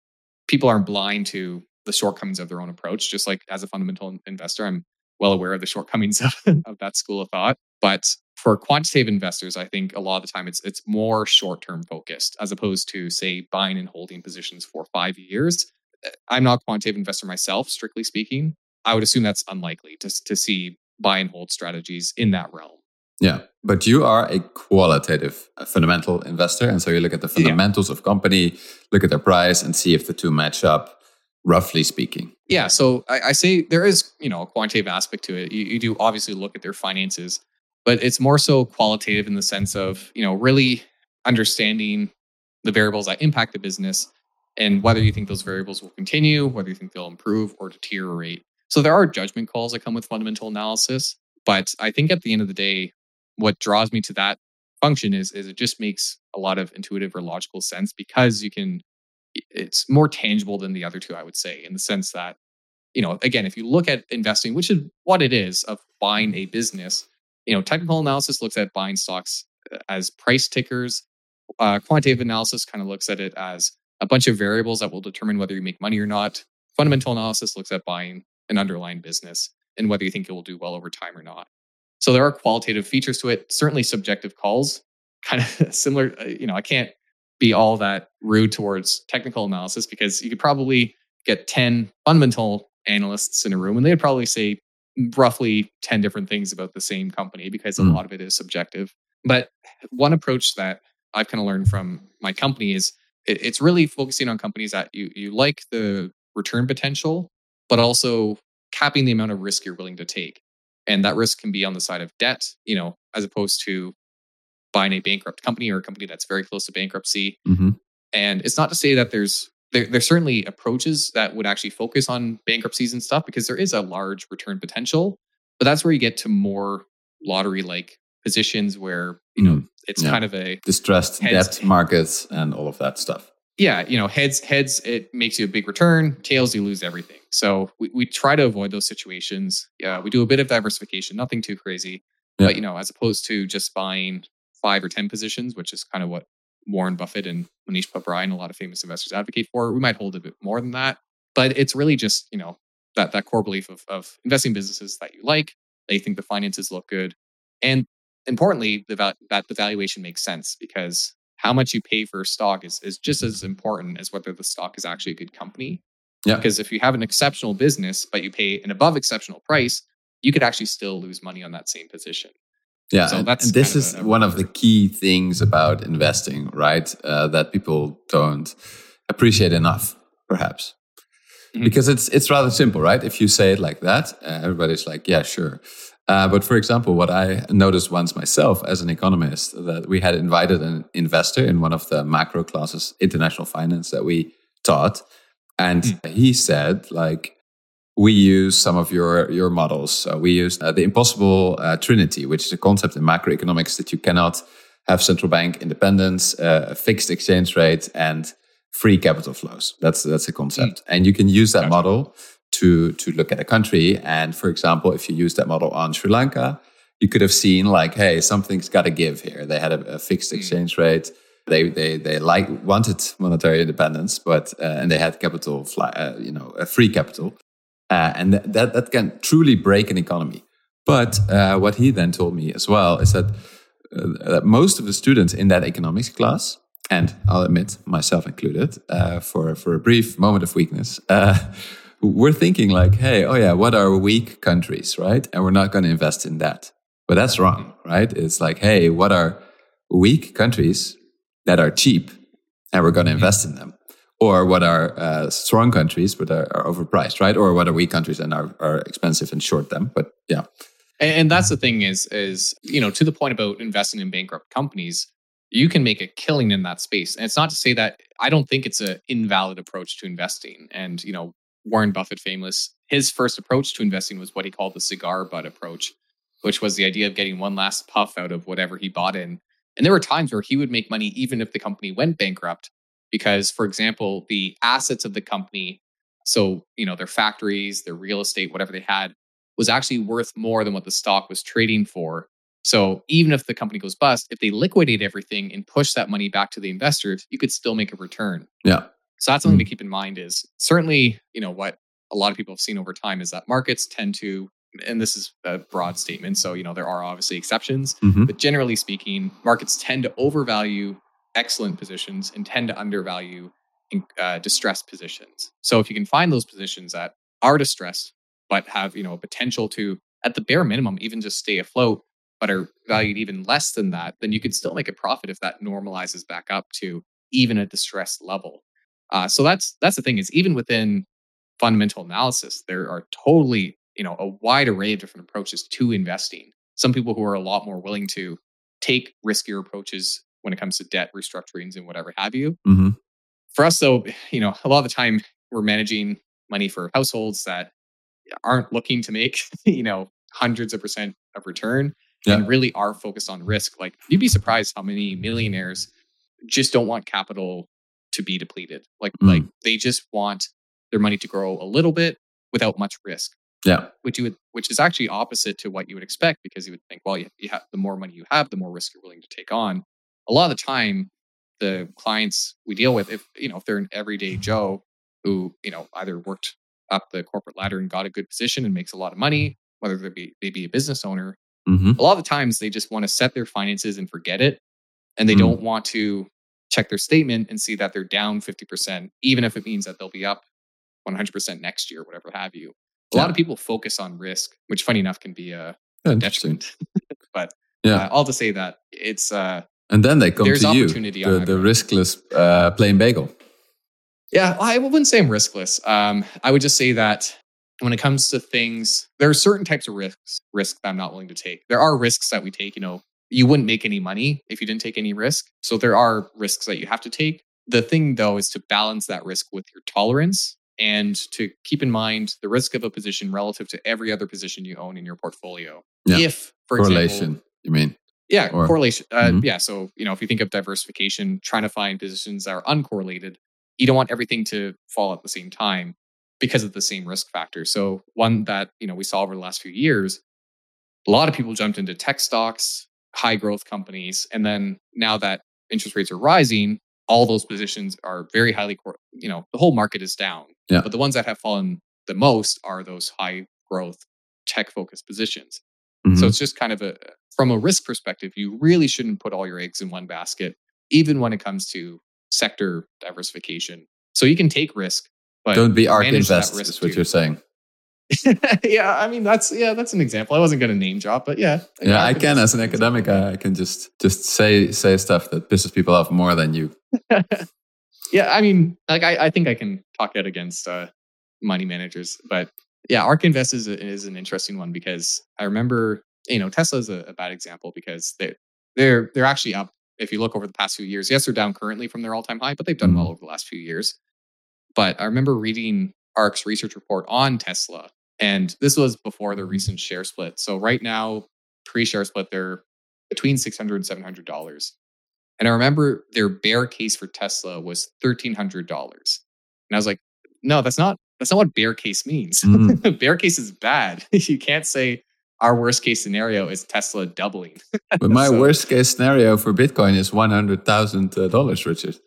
people aren't blind to the shortcomings of their own approach. Just like as a fundamental investor, I'm well aware of the shortcomings <laughs> of, of that school of thought. But for quantitative investors, I think a lot of the time it's it's more short term focused as opposed to say buying and holding positions for five years. Uh, I'm not a quantitative investor myself, strictly speaking. I would assume that's unlikely to to see buy and hold strategies in that realm. Yeah. But you are a qualitative a fundamental investor. And so you look at the fundamentals yeah. of company, look at their price and see if the two match up, roughly speaking. Yeah. So I, I say there is, you know, a quantitative aspect to it. You, you do obviously look at their finances, but it's more so qualitative in the sense of, you know, really understanding the variables that impact the business and whether you think those variables will continue, whether you think they'll improve or deteriorate. So there are judgment calls that come with fundamental analysis. But I think at the end of the day, what draws me to that function is is it just makes a lot of intuitive or logical sense because you can it's more tangible than the other two i would say in the sense that you know again if you look at investing which is what it is of buying a business you know technical analysis looks at buying stocks uh, as price tickers uh, quantitative analysis kind of looks at it as a bunch of variables that will determine whether you make money or not. Fundamental analysis looks at buying an underlying business and whether you think it will do well over time or not so there are qualitative features to it, certainly subjective calls, <laughs> kind of similar. Uh, you know, I can't be all that rude towards technical analysis because you could probably get 10 fundamental analysts in a room and they'd probably say roughly 10 different things about the same company because mm. a lot of it is subjective. But one approach that I've kind of learned from my company is it's really focusing on companies that you you like the return potential, but also capping the amount of risk you're willing to take and that risk can be on the side of debt you know as opposed to buying a bankrupt company or a company that's very close to bankruptcy mm-hmm. and it's not to say that there's there, there's certainly approaches that would actually focus on bankruptcies and stuff because there is a large return potential but that's where you get to more lottery like positions where you know mm, it's yeah. kind of a distressed debt markets and all of that stuff yeah, you know, heads heads it makes you a big return, tails you lose everything. So we, we try to avoid those situations. Yeah, we do a bit of diversification, nothing too crazy. Yeah. But you know, as opposed to just buying five or ten positions, which is kind of what Warren Buffett and Mohnish Pabrai and a lot of famous investors advocate for. We might hold a bit more than that, but it's really just you know that that core belief of of investing businesses that you like, that you think the finances look good, and importantly, the val- that the valuation makes sense because how much you pay for a stock is is just as important as whether the stock is actually a good company. Yeah. Because if you have an exceptional business but you pay an above exceptional price, you could actually still lose money on that same position. Yeah, so and, and this is a, one of the key things about investing, right? Uh, that people don't appreciate enough, perhaps, mm-hmm. because it's it's rather simple, right? If you say it like that, uh, everybody's like, "Yeah, sure." Uh, but for example, what I noticed once myself as an economist that we had invited an investor in one of the macro classes, international finance, that we taught, and mm. he said like we use some of your your models. Uh, we use uh, the impossible uh, trinity, which is a concept in macroeconomics that you cannot have central bank independence, uh, a fixed exchange rate, and free capital flows. That's that's a concept, mm. and you can use that gotcha. model to to look at a country. And for example, if you use that model on Sri Lanka, you could have seen like, hey, something's got to give here. They had a, a fixed mm. exchange rate. They they they like wanted monetary independence, but uh, and they had capital, fly, uh, you know, a free capital, uh, and th- that that can truly break an economy. But uh, what he then told me as well is that, uh, that most of the students in that economics class, and I'll admit myself included, uh, for for a brief moment of weakness we're thinking like, hey, oh yeah, what are weak countries, right? And we're not going to invest in that. But that's wrong, right? It's like, hey, what are weak countries that are cheap and we're going to invest in them? Or what are uh, strong countries but are, are, overpriced, right? Or what are weak countries and are, are expensive and short them? But yeah. And that's the thing is, is, you know, to the point about investing in bankrupt companies, you can make a killing in that space. And it's not to say that I don't think it's an invalid approach to investing. And, you know, Warren Buffett famous, his first approach to investing was what he called the cigar butt approach, which was the idea of getting one last puff out of whatever he bought in. And there were times where he would make money even if the company went bankrupt, because, for example, the assets of the company, so, you know, their factories, their real estate, whatever they had, was actually worth more than what the stock was trading for. So even if the company goes bust, if they liquidate everything and push that money back to the investors, you could still make a return. Yeah. So that's something mm-hmm. to keep in mind is certainly, you know, what a lot of people have seen over time is that markets tend to and this is a broad statement so you know there are obviously exceptions mm-hmm. but generally speaking markets tend to overvalue excellent positions and tend to undervalue uh, distressed positions so if you can find those positions that are distressed but have you know a potential to at the bare minimum even just stay afloat but are valued even less than that then you could still make a profit if that normalizes back up to even a distressed level uh, so that's that's the thing is even within fundamental analysis, there are totally you know a wide array of different approaches to investing. Some people who are a lot more willing to take riskier approaches when it comes to debt restructurings and whatever have you. Mm-hmm. For us, though, you know, a lot of the time we're managing money for households that aren't looking to make <laughs> you know hundreds of percent of return yeah. and really are focused on risk. Like you'd be surprised how many millionaires just don't want capital to be depleted. Like mm. like they just want their money to grow a little bit without much risk. Yeah, which you would which is actually opposite to what you would expect because you would think, well, you, you have the more money you have, the more risk you're willing to take on. A lot of the time, the clients we deal with, if you know, if they're an everyday Joe who you know either worked up the corporate ladder and got a good position and makes a lot of money, whether they be they be a business owner, mm-hmm. a lot of the times they just want to set their finances and forget it, and they mm. don't want to check their statement and see that they're down 50%, even if it means that they'll be up 100% next year, whatever have you. A yeah. lot of people focus on risk, which funny enough can be a, a detriment. <laughs> but yeah, uh, all to say that it's uh, and then they come to you, the, the riskless uh, plain bagel. Yeah, I wouldn't say I'm riskless. Um, I would just say that when it comes to things, there are certain types of risks risk that I'm not willing to take. There are risks that we take, you know, you wouldn't make any money if you didn't take any risk. So there are risks that you have to take. The thing though is to balance that risk with your tolerance and to keep in mind the risk of a position relative to every other position you own in your portfolio. Yeah. If, for correlation, example, you mean? Yeah, or, correlation. Uh, mm-hmm. Yeah. So, you know, if you think of diversification, trying to find positions that are uncorrelated, you don't want everything to fall at the same time because of the same risk factor. So, one that, you know, we saw over the last few years a lot of people jumped into tech stocks, high growth companies. And then now that interest rates are rising, all those positions are very highly, you know, the whole market is down. Yeah. But the ones that have fallen the most are those high growth tech focused positions. Mm-hmm. So it's just kind of a, from a risk perspective, you really shouldn't put all your eggs in one basket, even when it comes to sector diversification. So you can take risk, but don't be ARK invest. Is what too. you're saying. <laughs> yeah, I mean that's yeah, that's an example. I wasn't going to name drop, but yeah. Yeah, I can as an academic, I can just just say say stuff that pisses people off more than you. <laughs> yeah, I mean, like I, I think I can talk it against uh, money managers, but yeah, ARK Invest is, a, is an interesting one because I remember, you know, Tesla is a, a bad example because they they're they're actually up. If you look over the past few years, yes, they're down currently from their all time high, but they've done mm-hmm. well over the last few years. But I remember reading ARK's research report on Tesla. And this was before the recent share split. So right now, pre-share split, they're between $600 and $700. And I remember their bear case for Tesla was $1,300. And I was like, no, that's not, that's not what bear case means. Mm. <laughs> bear case is bad. <laughs> you can't say our worst case scenario is Tesla doubling. but my <laughs> so, worst case scenario for Bitcoin is $100,000, Richard.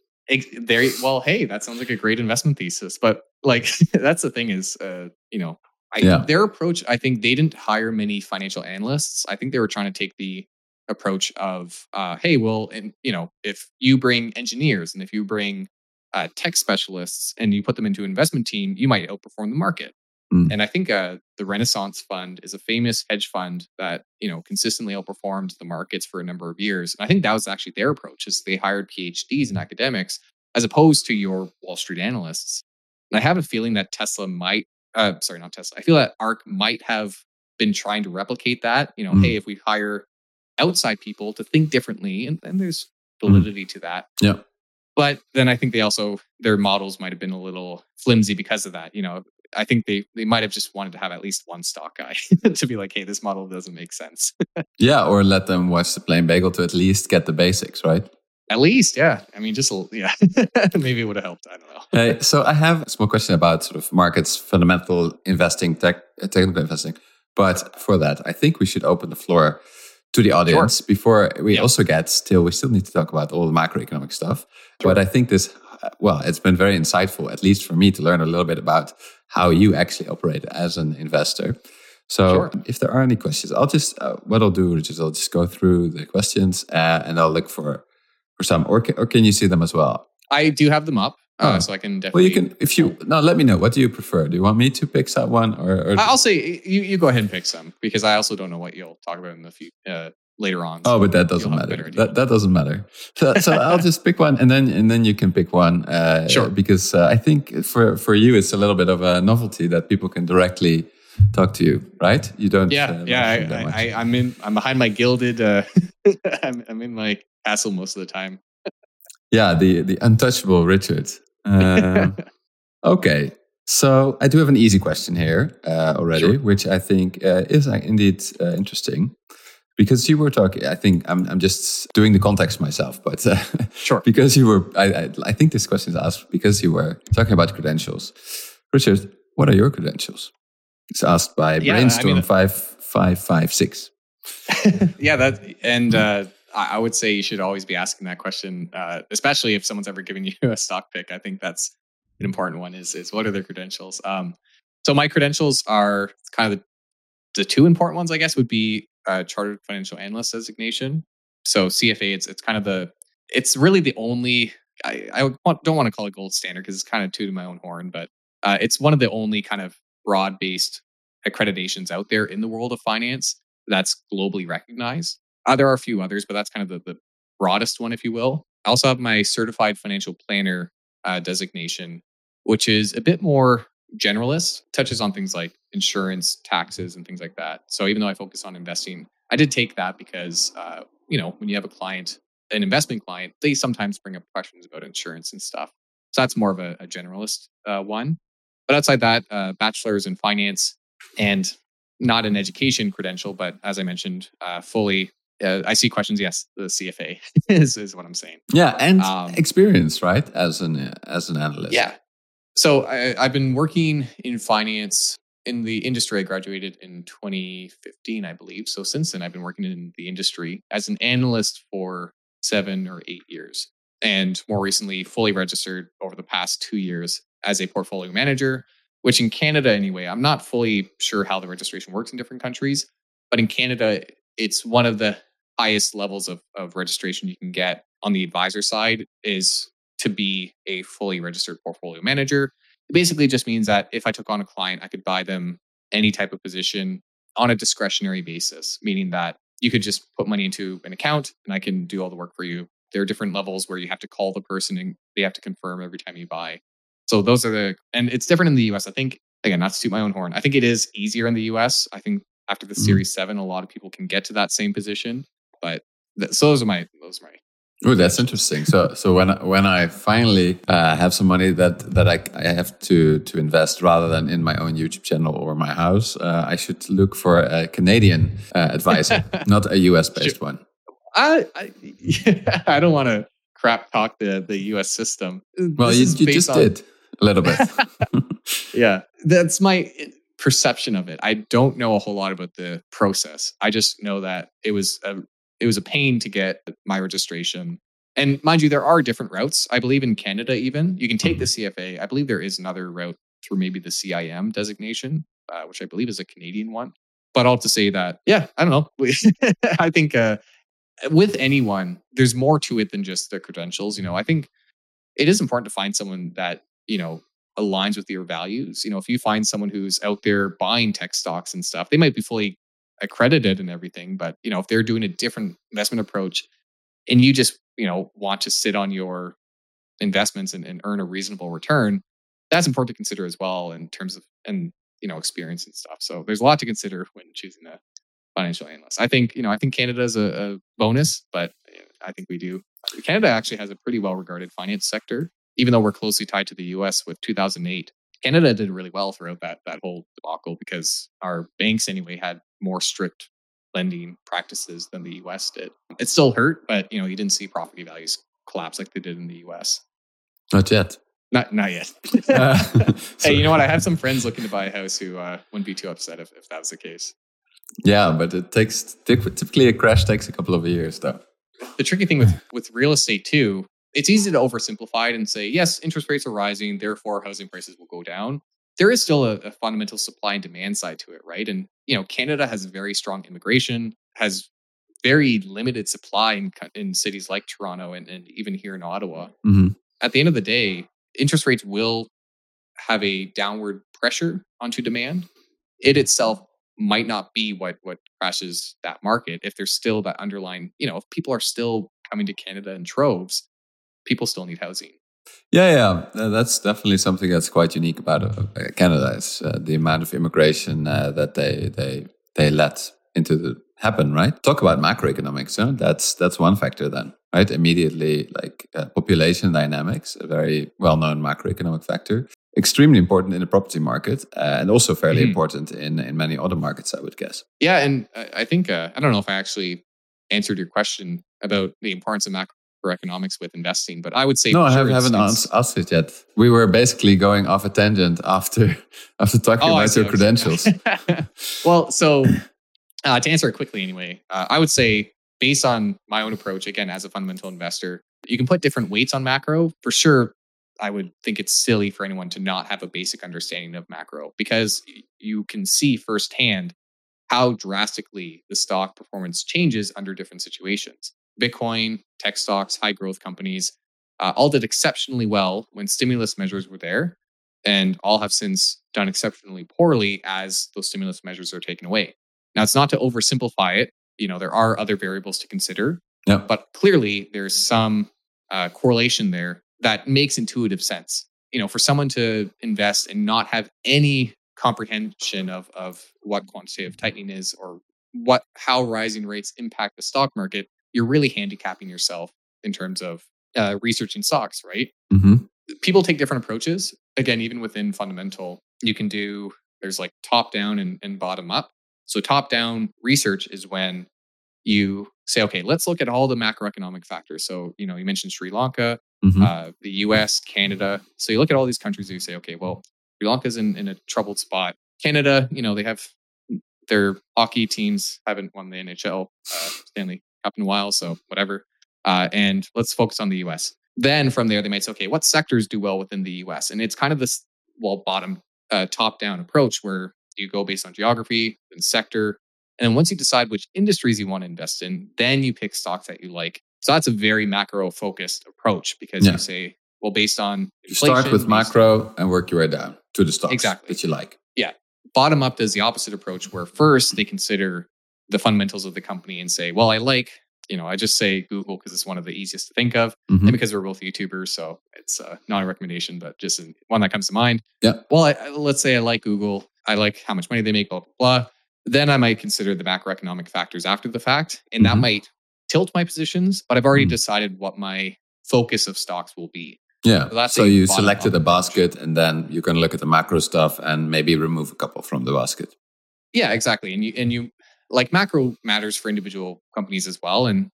There, well, hey, that sounds like a great investment thesis. But like, that's the thing is, uh, you know, I, yeah. their approach, I think they didn't hire many financial analysts. I think they were trying to take the approach of, uh, hey, well, and you know, if you bring engineers and if you bring uh, tech specialists and you put them into an investment team, you might outperform the market. Mm. And I think uh, the Renaissance Fund is a famous hedge fund that you know consistently outperformed the markets for a number of years. And I think that was actually their approach: is they hired PhDs and academics as opposed to your Wall Street analysts. And I have a feeling that Tesla might, uh, sorry, not Tesla. I feel that ARK might have been trying to replicate that. You know, mm. hey, if we hire outside people to think differently, and, and there's mm. validity mm. to that. Yeah. But then I think they also their models might have been a little flimsy because of that. You know, I think they they might have just wanted to have at least one stock guy <laughs> to be like, hey, this model doesn't make sense. <laughs> yeah, or let them watch the plain bagel to at least get the basics right. At least, yeah. I mean, just a, yeah. <laughs> Maybe it would have helped. I don't know. hey, so I have a small question about sort of markets, fundamental investing, tech, technical investing. But for that, I think we should open the floor to the audience sure. before we yep. also get still. We still need to talk about all the macroeconomic stuff. Sure. But I think this, well, it's been very insightful, at least for me, to learn a little bit about how you actually operate as an investor. So sure. if there are any questions, I'll just uh, what I'll do is I'll just go through the questions uh, and I'll look for for some, or can, or can you see them as well? I do have them up. Uh, oh. so I can definitely. Well, you can if you no. Let me know. What do you prefer? Do you want me to pick some one, or, or... I'll say you, you go ahead and pick some because I also don't know what you'll talk about in the future uh, later on. So oh, but that doesn't matter. That that doesn't matter. So, so I'll just pick one, and then and then you can pick one. Uh, sure. Because uh, I think for for you, it's a little bit of a novelty that people can directly talk to you, right? You don't. Yeah, uh, yeah. I, I, am in. I'm behind my gilded. <laughs> I'm, I'm in my castle most of the time. Yeah, the the untouchable Richard. Uh, <laughs> okay, so I do have an easy question here uh, already, sure. which I think uh, is uh, indeed uh, interesting. Because you were talking, I think I'm, I'm just doing the context myself, but uh, sure. <laughs> Because you were, I, I, I think this question is asked because you were talking about credentials. Richard, what are your credentials? It's asked by yeah, Brainstorm I mean, five five five six. <laughs> yeah, that and uh, I would say you should always be asking that question, uh, especially if someone's ever given <laughs> you a stock pick. I think that's an important one. Is is what are their credentials? Um, so my credentials are kind of the, the two important ones, I guess, would be a chartered financial analyst designation. So CFA, it's it's kind of the it's really the only I, I don't want to call it gold standard because it's kind of tooting my own horn, but uh, it's one of the only kind of broad based accreditations out there in the world of finance that's globally recognized. Uh, there are a few others, but that's kind of the, the broadest one, if you will. I also have my certified financial planner uh, designation, which is a bit more generalist, touches on things like insurance, taxes, and things like that. So even though I focus on investing, I did take that because, uh, you know, when you have a client, an investment client, they sometimes bring up questions about insurance and stuff. So that's more of a, a generalist uh, one. But outside that, uh, bachelor's in finance and not an education credential, but as I mentioned, uh, fully uh, I see questions. Yes, the CFA <laughs> is, is what I'm saying. Yeah, and um, experience, right? As an as an analyst. Yeah. So I, I've been working in finance in the industry, I graduated in 2015, I believe. So since then, I've been working in the industry as an analyst for seven or eight years. And more recently, fully registered over the past two years as a portfolio manager, which in Canada, anyway, I'm not fully sure how the registration works in different countries, but in Canada, it's one of the highest levels of, of registration you can get on the advisor side is to be a fully registered portfolio manager. It basically just means that if I took on a client, I could buy them any type of position on a discretionary basis, meaning that you could just put money into an account and I can do all the work for you. There are different levels where you have to call the person and they have to confirm every time you buy. So those are the, and it's different in the US. I think, again, not to toot my own horn, I think it is easier in the US. I think after the mm-hmm. Series 7, a lot of people can get to that same position. But th- so those are my, those are my Oh, that's interesting. So, so when when I finally uh, have some money that that I, I have to to invest rather than in my own YouTube channel or my house, uh, I should look for a Canadian uh, advisor, <laughs> not a US based one. I I, yeah, <laughs> I don't want to crap talk the the US system. Well, this you, you just on... did a little bit. <laughs> yeah, that's my perception of it. I don't know a whole lot about the process. I just know that it was a it was a pain to get my registration. And mind you, there are different routes. I believe in Canada, even you can take the mm-hmm. CFA. I believe there is another route through maybe the CIM designation, uh, which I believe is a Canadian one. But all to say that, yeah, I don't know. <laughs> I think uh, with anyone, there's more to it than just the credentials. You know, I think it is important to find someone that you know aligns with your values. You know, if you find someone who's out there buying tech stocks and stuff, they might be fully accredited and everything. But you know, if they're doing a different investment approach, and you just you know want to sit on your investments and, and earn a reasonable return, that's important to consider as well in terms of and you know experience and stuff. So there's a lot to consider when choosing a financial analyst. I think you know I think Canada is a, a bonus, but eh, I think we do. Canada actually has a pretty well regarded finance sector, even though we're closely tied to the U.S. with 2008 Canada did really well throughout that that whole debacle because our banks anyway had more strict lending practices than the US did. It still hurt, but you know, you didn't see property values collapse like they did in the US. Not yet. Not not yet. uh, <laughs> <laughs> hey, you know what? I have some friends looking to buy a house who uh, wouldn't be too upset if, if that was the case. Yeah, but it takes typically a crash takes a couple of years though. The tricky thing with with real estate too it's easy to oversimplify it and say, yes, interest rates are rising, therefore housing prices will go down. There is still a, a fundamental supply and demand side to it, right? And you know, Canada has very strong immigration, has very limited supply in, in cities like Toronto and, and even here in Ottawa. Mm-hmm. At the end of the day, interest rates will have a downward pressure onto demand. It itself might not be what what crashes that market if there's still that underlying, you know, if people are still coming to Canada in troves, people still need housing. Yeah, yeah, uh, that's definitely something that's quite unique about uh, Canada. Is uh, the amount of immigration uh, that they they they let into the happen. Right. Talk about macroeconomics. Huh? That's that's one factor then. Right. Immediately, like uh, population dynamics, a very well known macroeconomic factor, extremely important in the property market, uh, and also fairly mm-hmm. important in in many other markets. I would guess. Yeah, and I think I don't know if I actually answered your question about the importance of macro economics with investing. But I would say no, I sure haven't asked it yet. We were basically going off a tangent after <laughs> after talking oh, about your credentials. <laughs> well, so uh, to answer it quickly, anyway, uh, I would say based on my own approach, again as a fundamental investor, you can put different weights on macro for sure. I would think it's silly for anyone to not have a basic understanding of macro because you can see firsthand how drastically the stock performance changes under different situations. Bitcoin, tech stocks, high growth companies, uh, all did exceptionally well when stimulus measures were there, and all have since done exceptionally poorly as those stimulus measures are taken away. Now, it's not to oversimplify it. You know, there are other variables to consider, yep. but clearly there's some uh, correlation there that makes intuitive sense. You know, for someone to invest and not have any comprehension of of what quantitative tightening is or what how rising rates impact the stock market you're really handicapping yourself in terms of uh, researching stocks, right? Mm-hmm. People take different approaches. Again, even within fundamental, you can do there's like top down and, and bottom up. So top down research is when you say, okay, let's look at all the macroeconomic factors. So you know, you mentioned Sri Lanka, mm-hmm. uh, the U.S., Canada. So you look at all these countries and you say, okay, well, Sri Lanka's in, in a troubled spot. Canada, you know, they have their hockey teams haven't won the NHL uh, Stanley Cup in a while, so whatever. Uh, and let's focus on the US. Then from there, they might say, okay, what sectors do well within the US? And it's kind of this well bottom uh, top down approach where you go based on geography and sector. And then once you decide which industries you want to invest in, then you pick stocks that you like. So that's a very macro focused approach because yeah. you say, well, based on you start with macro and work your way down to the stocks exactly. that you like. Yeah. Bottom up does the opposite approach where first they consider the fundamentals of the company and say, well, I like you know, I just say Google because it's one of the easiest to think of, mm-hmm. and because we're both YouTubers, so it's uh, not a recommendation, but just one that comes to mind. Yeah. Well, I, let's say I like Google. I like how much money they make, blah blah blah. Then I might consider the macroeconomic factors after the fact, and mm-hmm. that might tilt my positions. But I've already mm-hmm. decided what my focus of stocks will be. Yeah. So, so you selected a basket, and then you can look at the macro stuff and maybe remove a couple from the basket. Yeah, exactly. And you and you like macro matters for individual companies as well. And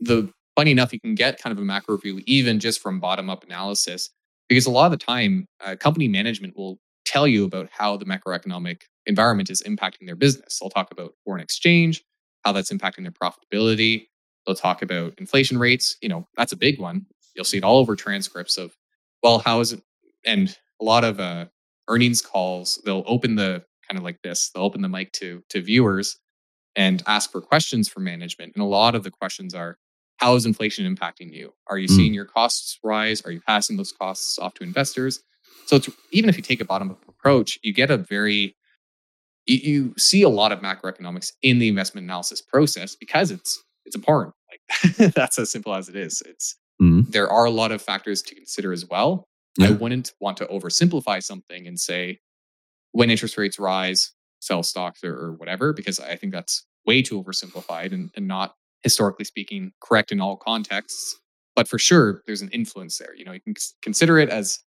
the funny enough, you can get kind of a macro view even just from bottom up analysis, because a lot of the time, uh, company management will tell you about how the macroeconomic environment is impacting their business. They'll talk about foreign exchange, how that's impacting their profitability. They'll talk about inflation rates. You know, that's a big one. You'll see it all over transcripts of, well, how is it? And a lot of uh, earnings calls, they'll open the kind of like this. They'll open the mic to to viewers and ask for questions from management. And a lot of the questions are, how is inflation impacting you? Are you mm. seeing your costs rise? Are you passing those costs off to investors? So it's, even if you take a bottom up approach, you get a very you, you, see a lot of macroeconomics in the investment analysis process because it's it's important. Like <laughs> that's as simple as it is. It's mm. there are a lot of factors to consider as well. Yeah. I wouldn't want to oversimplify something and say when interest rates rise, sell stocks or, or whatever, because I think that's way too oversimplified and, and not historically speaking correct in all contexts. But for sure, there's an influence there. You know, you can consider it as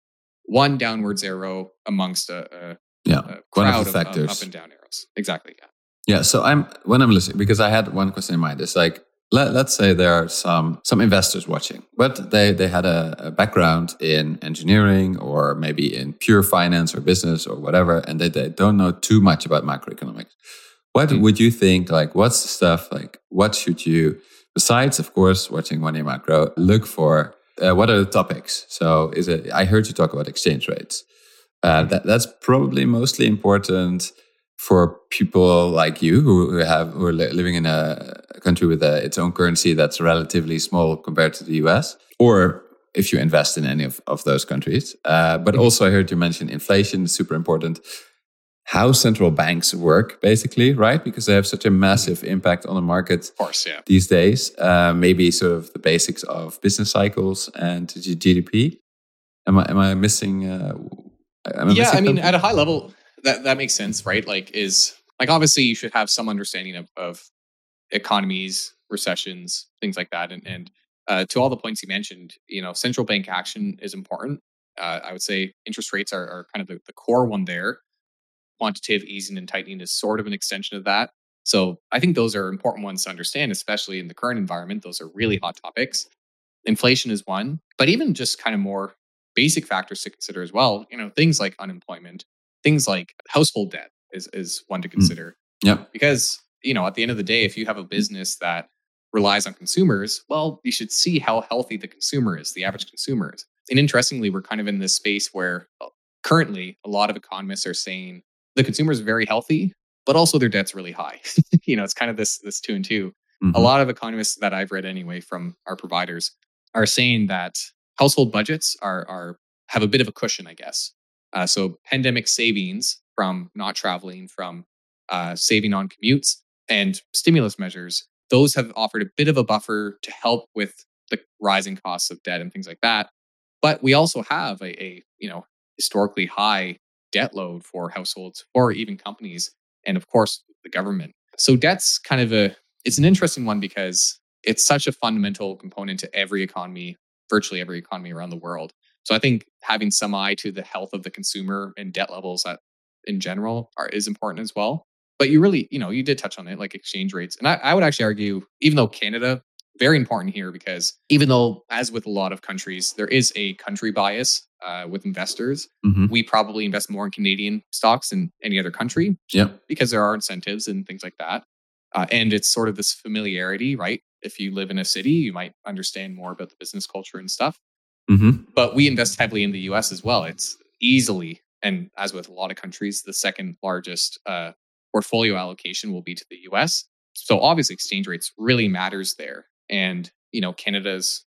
one downwards arrow amongst a, a yeah a crowd of, factors. Of up and down arrows. Exactly. Yeah. Yeah. So I'm when I'm listening because I had one question in mind. It's like let, us say there are some some investors watching, but they they had a, a, background in engineering or maybe in pure finance or business or whatever, and they, they don't know too much about macroeconomics. What mm-hmm. would you think? Like, what's the stuff? Like, what should you, besides of course watching Money Macro, look for? Uh, what are the topics? So, is it? I heard you talk about exchange rates. Uh, that that's probably mostly important for people like you who have who are living in a country with a, its own currency that's relatively small compared to the US, or if you invest in any of, of those countries. Uh, but mm-hmm. also, I heard you mention inflation is super important. How central banks work, basically, right? Because they have such a massive impact on the market. Of course, yeah. These days, uh, maybe sort of the basics of business cycles and GDP. Am I am I missing? Uh, am I yeah, missing I mean, at a high level, that that makes sense, right? Like is like obviously you should have some understanding of, of economies, recessions, things like that. And and uh, to all the points you mentioned, you know, central bank action is important. Uh, I would say interest rates are, are kind of the, the core one there. Quantitative easing and tightening is sort of an extension of that. So I think those are important ones to understand, especially in the current environment. Those are really hot topics. Inflation is one, but even just kind of more basic factors to consider as well. You know, things like unemployment, things like household debt is is one to mm. consider. Mm. Yeah. Because, you know, at the end of the day, if you have a business that relies on consumers, well, you should see how healthy the consumer is, the average consumer is. And interestingly, we're kind of in this space where uh, currently a lot of economists are saying the consumer is very healthy, but also their debt's really high. <laughs> you know, it's kind of this this two and 2 mm-hmm. A lot of economists that I've read anyway from our providers are saying that household budgets are are have a bit of a cushion, I guess. Uh, so pandemic savings from not traveling, from uh, saving on commutes, and stimulus measures, those have offered a bit of a buffer to help with the rising costs of debt and things like that. But we also have a, a you know historically high debt load for households or even companies, and of course the government. So debt's kind of a it's an interesting one because it's such a fundamental component to every economy, virtually every economy around the world. So I think having some eye to the health of the consumer and debt levels that in general are is important as well. But you really, you know, you did touch on it, like exchange rates. And I, I would actually argue, even though Canada very important here because even though, as with a lot of countries, there is a country bias uh, with investors, mm-hmm. we probably invest more in Canadian stocks than any other country. Yeah. Because there are incentives and things like that. Uh, and it's sort of this familiarity, right? If you live in a city, you might understand more about the business culture and stuff. Mm-hmm. But we invest heavily in the US as well. It's easily, and as with a lot of countries, the second largest uh, portfolio allocation will be to the US. So obviously, exchange rates really matters there. And, you know, Canada's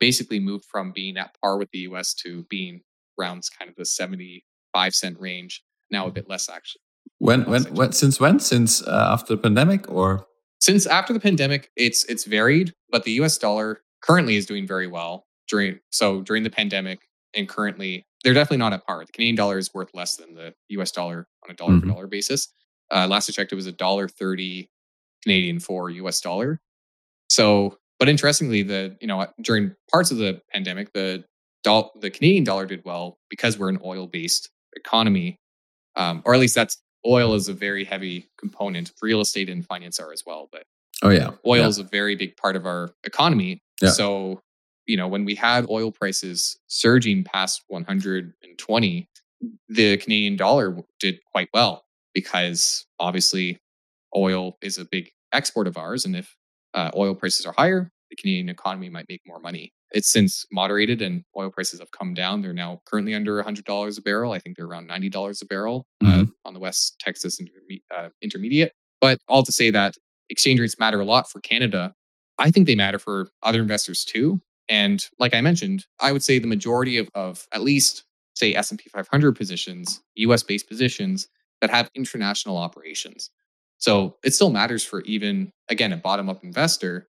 basically moved from being at par with the US to being around kind of the 75 cent range, now a bit less actually. When, when, when since when? Since uh, after the pandemic or? Since after the pandemic, it's it's varied, but the US dollar currently is doing very well during so during the pandemic and currently they're definitely not at par. The Canadian dollar is worth less than the US dollar on a dollar mm-hmm. for dollar basis. Uh, last I checked, it was a dollar thirty Canadian for US dollar. So, but interestingly, the you know during parts of the pandemic, the doll, the Canadian dollar did well because we're an oil based economy, um, or at least that's oil is a very heavy component. Real estate and finance are as well, but oh yeah, oil yeah. is a very big part of our economy. Yeah. So you know when we had oil prices surging past 120, the Canadian dollar did quite well because obviously oil is a big export of ours. And if uh, oil prices are higher, the Canadian economy might make more money. It's since moderated and oil prices have come down. They're now currently under $100 a barrel. I think they're around $90 a barrel uh, mm-hmm. uh, on the West Texas uh, Intermediate. But all to say that exchange rates matter a lot for Canada. I think they matter for other investors too. And like I mentioned, I would say the majority of, of at least say S&P 500 positions, US based positions that have international operations. So it still matters for even, again, a bottom up investor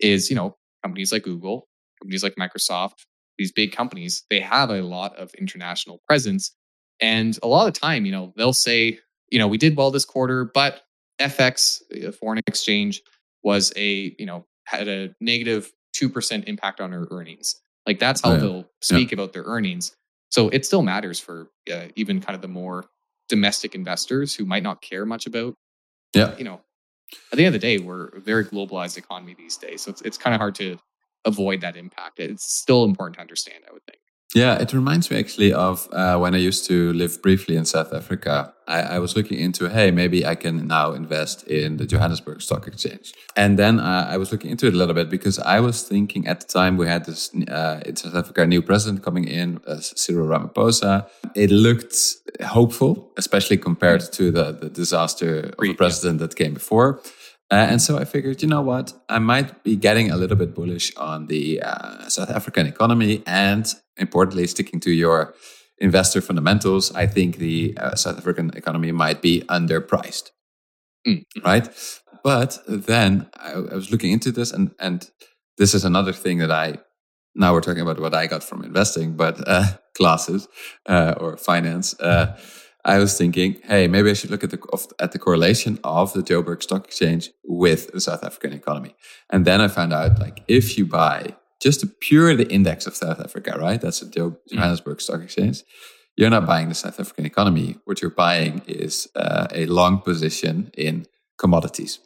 is, you know, companies like Google, companies like Microsoft, these big companies, they have a lot of international presence. And a lot of time, you know, they'll say, you know, we did well this quarter, but FX, uh, foreign exchange, was a, you know, had a negative 2% impact on our earnings. Like that's how yeah. they'll speak yeah. about their earnings. So it still matters for uh, even kind of the more domestic investors who might not care much about yeah. You know, at the end of the day, we're a very globalized economy these days. So it's, it's kind of hard to avoid that impact. It's still important to understand, I would think. Yeah, it reminds me actually of uh, when I used to live briefly in South Africa. I, I, was looking into, hey, maybe I can now invest in the Johannesburg Stock Exchange. And then uh, I was looking into it a little bit because I was thinking at the time we had this uh, in South Africa, new president coming in, uh, Cyril Ramaphosa. It looked hopeful, especially compared to the, the disaster of the president that came before. Uh, and so I figured, you know what, I might be getting a little bit bullish on the uh, South African economy and importantly, sticking to your investor fundamentals, I think the uh, South African economy might be underpriced. Mm-hmm. Right. But then I, I, was looking into this, and, and this is another thing that I now we're talking about what I got from investing, but uh, <laughs> classes uh, or finance. I was thinking, hey, maybe I should look at the at the correlation of the Joburg Stock Exchange with the South African economy. And then I found out, like, if you buy just the pure the index of South Africa, right? That's the mm. Johannesburg Stock Exchange. You're not buying the South African economy. What you're buying is uh, a long position in commodities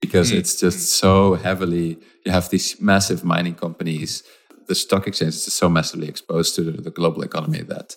because mm. it's just so heavily. You have these massive mining companies. The stock exchange is so massively exposed to the, the global economy that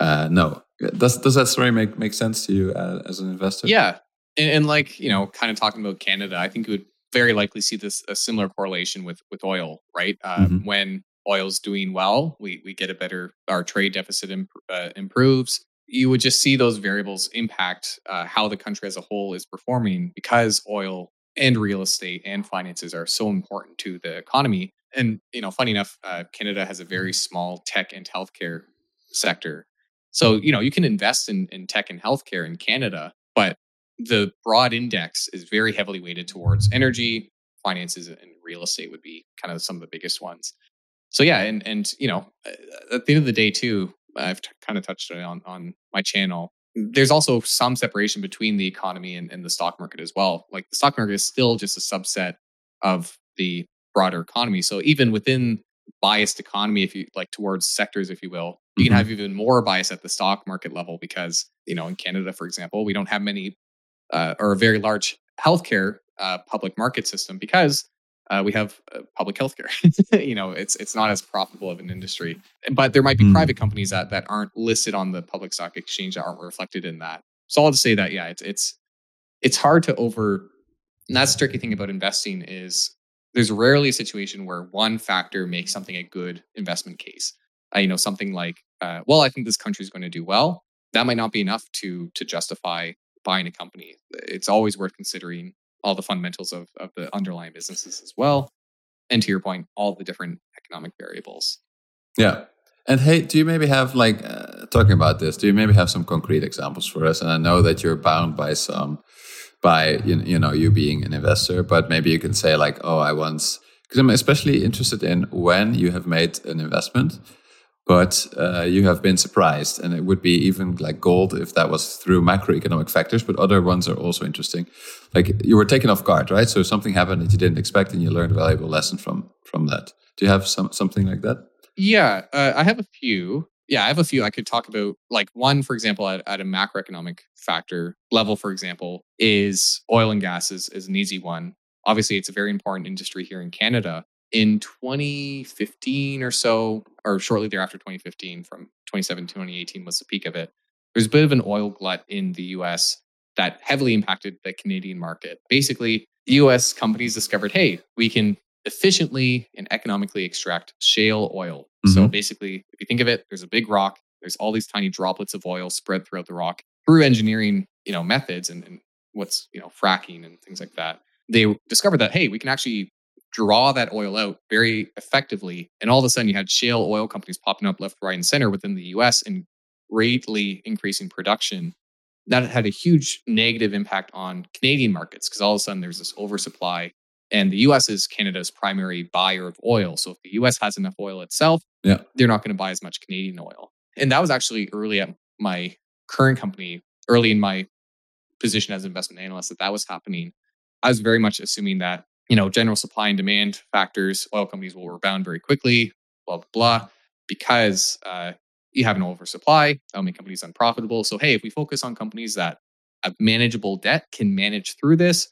uh, no. Does does that story make make sense to you uh, as an investor? Yeah, and, and, like you know, kind of talking about Canada, I think you would very likely see this a similar correlation with with oil, right? Um, mm-hmm. When oil's doing well, we we get a better our trade deficit imp- uh, improves. You would just see those variables impact uh, how the country as a whole is performing because oil and real estate and finances are so important to the economy. And you know, funny enough, uh, Canada has a very small tech and healthcare sector. So you know, you can invest in, in tech and healthcare in Canada, but the broad index is very heavily weighted towards energy, finances, and real estate would be kind of some of the biggest ones. So yeah, and and you know, uh, at the end of the day too, I've t- kind of touched on on my channel. There's also some separation between the economy and, and the stock market as well. Like the stock market is still just a subset of the broader economy. So even within biased economy, if you like towards sectors, if you will, you mm-hmm. can have even more bias at the stock market level because you know in Canada, for example, we don't have many uh, or a very large healthcare uh, public market system because uh, we have uh, public healthcare. <laughs> you know, it's it's not as profitable of an industry, but there might be mm. private companies that that aren't listed on the public stock exchange that aren't reflected in that. So I'll just say that yeah, it's it's it's hard to over. And that's the tricky thing about investing is there's rarely a situation where one factor makes something a good investment case. Uh, you know, something like, uh, well, I think this country is going to do well. That might not be enough to to justify buying a company. It's always worth considering all the fundamentals of, of the underlying businesses as well. And to your point, all the different economic variables. Yeah. And hey, do you maybe have like uh, talking about this? Do you maybe have some concrete examples for us? And I know that you're bound by some, by you, know you being an investor, but maybe you can say like, oh, I once because I'm especially interested in when you have made an investment but uh, you have been surprised and it would be even like gold if that was through macroeconomic factors but other ones are also interesting. Like you were taken off guard right? So something happened that you didn't expect and you learned a valuable lesson from from that. Do you have some something like that? Yeah uh, i have a few yeah i have a few i could talk about like one for example at, at a macroeconomic factor level for example is oil and gas is, is an easy one obviously it's a very important industry here in canada in 2015 or so, or shortly thereafter 2015, from 2017 to 2018 was the peak of it. There's a bit of an oil glut in the US that heavily impacted the Canadian market. Basically, US companies discovered hey, we can efficiently and economically extract shale oil. Mm-hmm. So basically, if you think of it, there's a big rock, there's all these tiny droplets of oil spread throughout the rock through engineering, you know, methods and, and what's, you know, fracking and things like that. They discovered that hey, we can actually draw that oil out very effectively. And all of a sudden, you had shale oil companies popping up left, right, and center within the US and greatly increasing production. That had a huge negative impact on Canadian markets because all of a sudden there's this oversupply. And the US is Canada's primary buyer of oil. So if the US has enough oil itself, yeah. they're not going to buy as much Canadian oil. And that was actually early at my current company, early in my position as an investment analyst, that that was happening. I was very much assuming that you know, general supply and demand factors, oil companies will rebound very quickly, blah, blah, blah, because uh, you have an oversupply. That'll make companies unprofitable. So, hey, if we focus on companies that have manageable debt, can manage through this,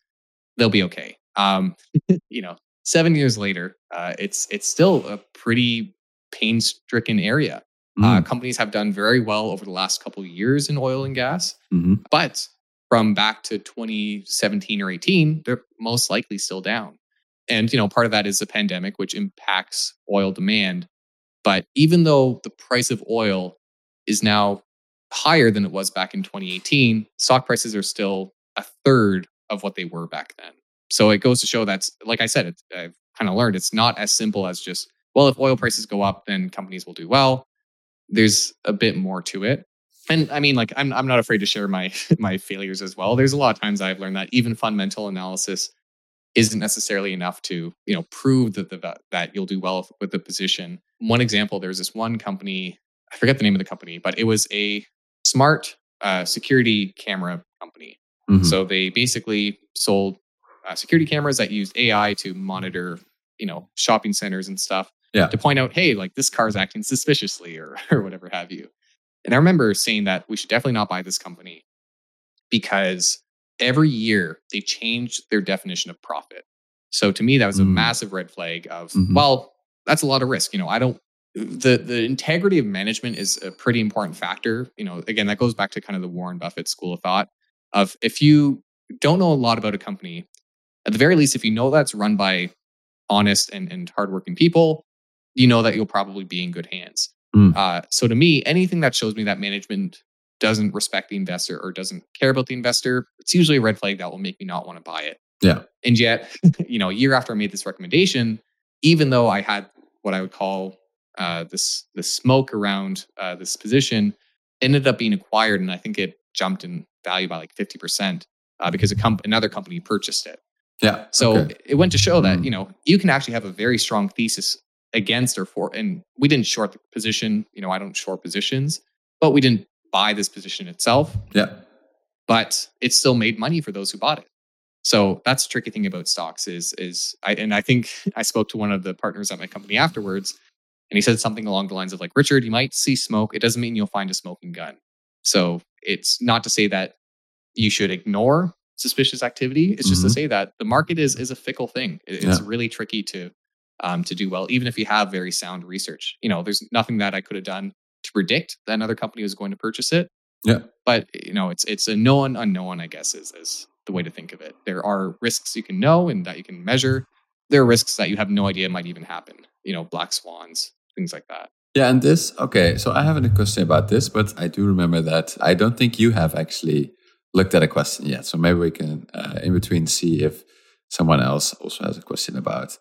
they'll be okay. Um, <laughs> you know, seven years later, uh, it's it's still a pretty pain-stricken area. Uh, mm. Uh, companies have done very well over the last couple of years in oil and gas, mm-hmm. but from back to 2017 or 18, they're most likely still down. And, you know, part of that is the pandemic, which impacts oil demand. But even though the price of oil is now higher than it was back in 2018, stock prices are still a third of what they were back then. So it goes to show that's, like I said, I've kind of learned it's not as simple as just, well, if oil prices go up, then companies will do well. There's a bit more to it and I mean, like I'm I'm not afraid to share my <laughs> my failures as well. There's a lot of times I've learned that even fundamental analysis isn't necessarily enough to you know prove that the that you'll do well with the position. One example, there's this one company, I forget the name of the company, but it was a smart uh, security camera company. Mm-hmm. So they basically sold uh, security cameras that used AI to monitor you know shopping centers and stuff yeah. to point out, hey, like this car is acting suspiciously or <laughs> or whatever have you. And I remember saying that we should definitely not buy this company because every year they changed their definition of profit. So to me, that was a mm. massive red flag of, mm-hmm. well, that's a lot of risk. You know, I don't, the, the integrity of management is a pretty important factor. You know, again, that goes back to kind of the Warren Buffett school of thought of if you don't know a lot about a company, at the very least, if you know that's run by honest and, and hardworking people, you know that you'll probably be in good hands. Mm. Uh, so to me, anything that shows me that management doesn't respect the investor or doesn't care about the investor, it's usually a red flag that will make me not want to buy it. Yeah. And yet, <laughs> you know, a year after I made this recommendation, even though I had what I would call uh, this the smoke around uh, this position, ended up being acquired, and I think it jumped in value by like fifty percent uh, because a comp- another company purchased it. Yeah. So okay. it went to show that mm. you know you can actually have a very strong thesis against or for and we didn't short the position you know i don't short positions but we didn't buy this position itself yeah but it still made money for those who bought it so that's the tricky thing about stocks is is i and i think i spoke to one of the partners at my company afterwards and he said something along the lines of like richard you might see smoke it doesn't mean you'll find a smoking gun so it's not to say that you should ignore suspicious activity. It's just mm-hmm. to say that the market is is a fickle thing. It's yeah. really tricky to um, to do well, even if you have very sound research. You know, there's nothing that I could have done to predict that another company was going to purchase it. Yeah. But you know, it's it's a known unknown, I guess, is is the way to think of it. There are risks you can know and that you can measure. There are risks that you have no idea might even happen. You know, black swans, things like that. Yeah, and this okay. So I haven't a question about this, but I do remember that I don't think you have actually looked at a question yet. So maybe we can uh, in between see if someone else also has a question about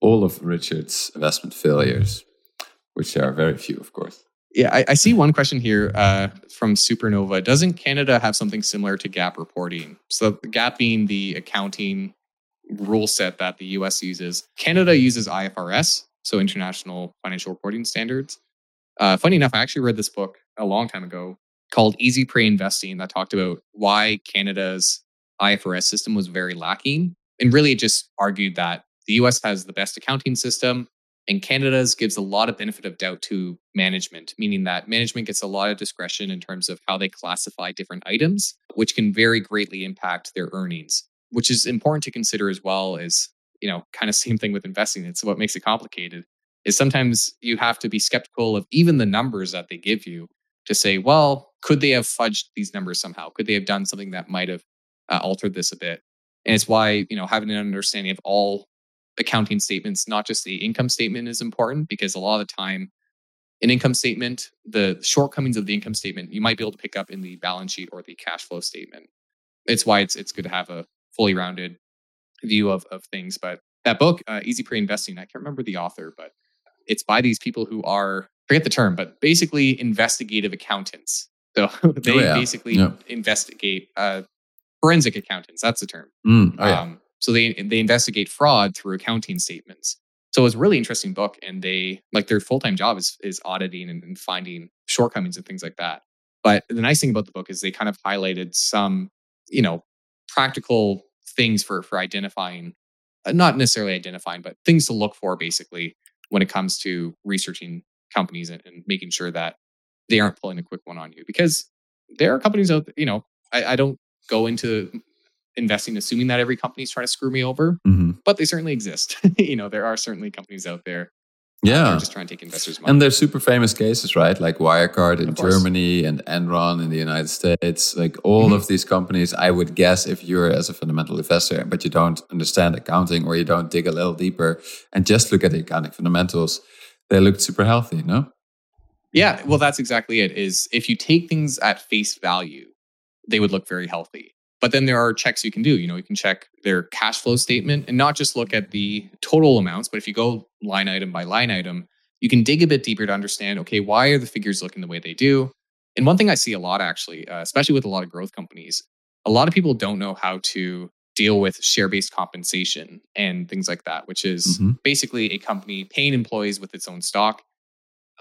all of Richard's investment failures, which there are very few, of course. Yeah, I, I see one question here uh, from Supernova. Doesn't Canada have something similar to GAAP reporting? So, GAAP being the accounting rule set that the US uses. Canada uses IFRS, so International Financial Reporting Standards. Uh, funny enough, I actually read this book a long time ago called Easy Prey Investing that talked about why Canada's IFRS system was very lacking. And really, it just argued that the US has the best accounting system and Canada's gives a lot of benefit of doubt to management, meaning that management gets a lot of discretion in terms of how they classify different items, which can very greatly impact their earnings, which is important to consider as well as, you know, kind of <laughs> same thing with investing. It's what makes it complicated is sometimes you have to be skeptical of even the numbers that they give you to say, well, could they have fudged these numbers somehow? Could they have done something that might have uh, altered this a bit? And it's why, you know, having an understanding of all accounting statements, not just the income statement, is important because a lot of the time, an income statement, the shortcomings of the income statement, you might be able to pick up in the balance sheet or the cash flow statement. It's why it's it's good to have a fully rounded view of of things. But that book, uh, Easy Prey Investing, I can't remember the author, but it's by these people who are forget the term, but basically investigative accountants. So <laughs> they oh, yeah. basically yeah. investigate uh, forensic accountants. That's the term. Mm, oh, yeah. um, so they they investigate fraud through accounting statements. So it's a really interesting book, and they like their full time job is is auditing and, and finding shortcomings and things like that. But the nice thing about the book is they kind of highlighted some, you know, practical things for for identifying, uh, not necessarily identifying, but things to look for basically when it comes to researching companies and, and making sure that they aren't pulling a quick one on you. Because there are companies out, there, you know, I, I don't go into investing assuming that every company is trying to screw me over, mm-hmm. but they certainly exist. <laughs> you know, there are certainly companies out there. Yeah, just trying to take investors' money. And there's super famous cases, right? Like Wirecard in Germany and Enron in the United States. Like all mm-hmm. of these companies, I would guess if you're as a fundamental investor, but you don't understand accounting or you don't dig a little deeper and just look at the accounting fundamentals, they look super healthy, no? Yeah, well, that's exactly it. Is if you take things at face value, they would look very healthy. But then there are checks you can do. You know, you can check their cash flow statement and not just look at the total amounts, but if you go line item by line item, you can dig a bit deeper to understand okay, why are the figures looking the way they do? And one thing I see a lot actually, uh, especially with a lot of growth companies, a lot of people don't know how to deal with share based compensation and things like that, which is mm-hmm. basically a company paying employees with its own stock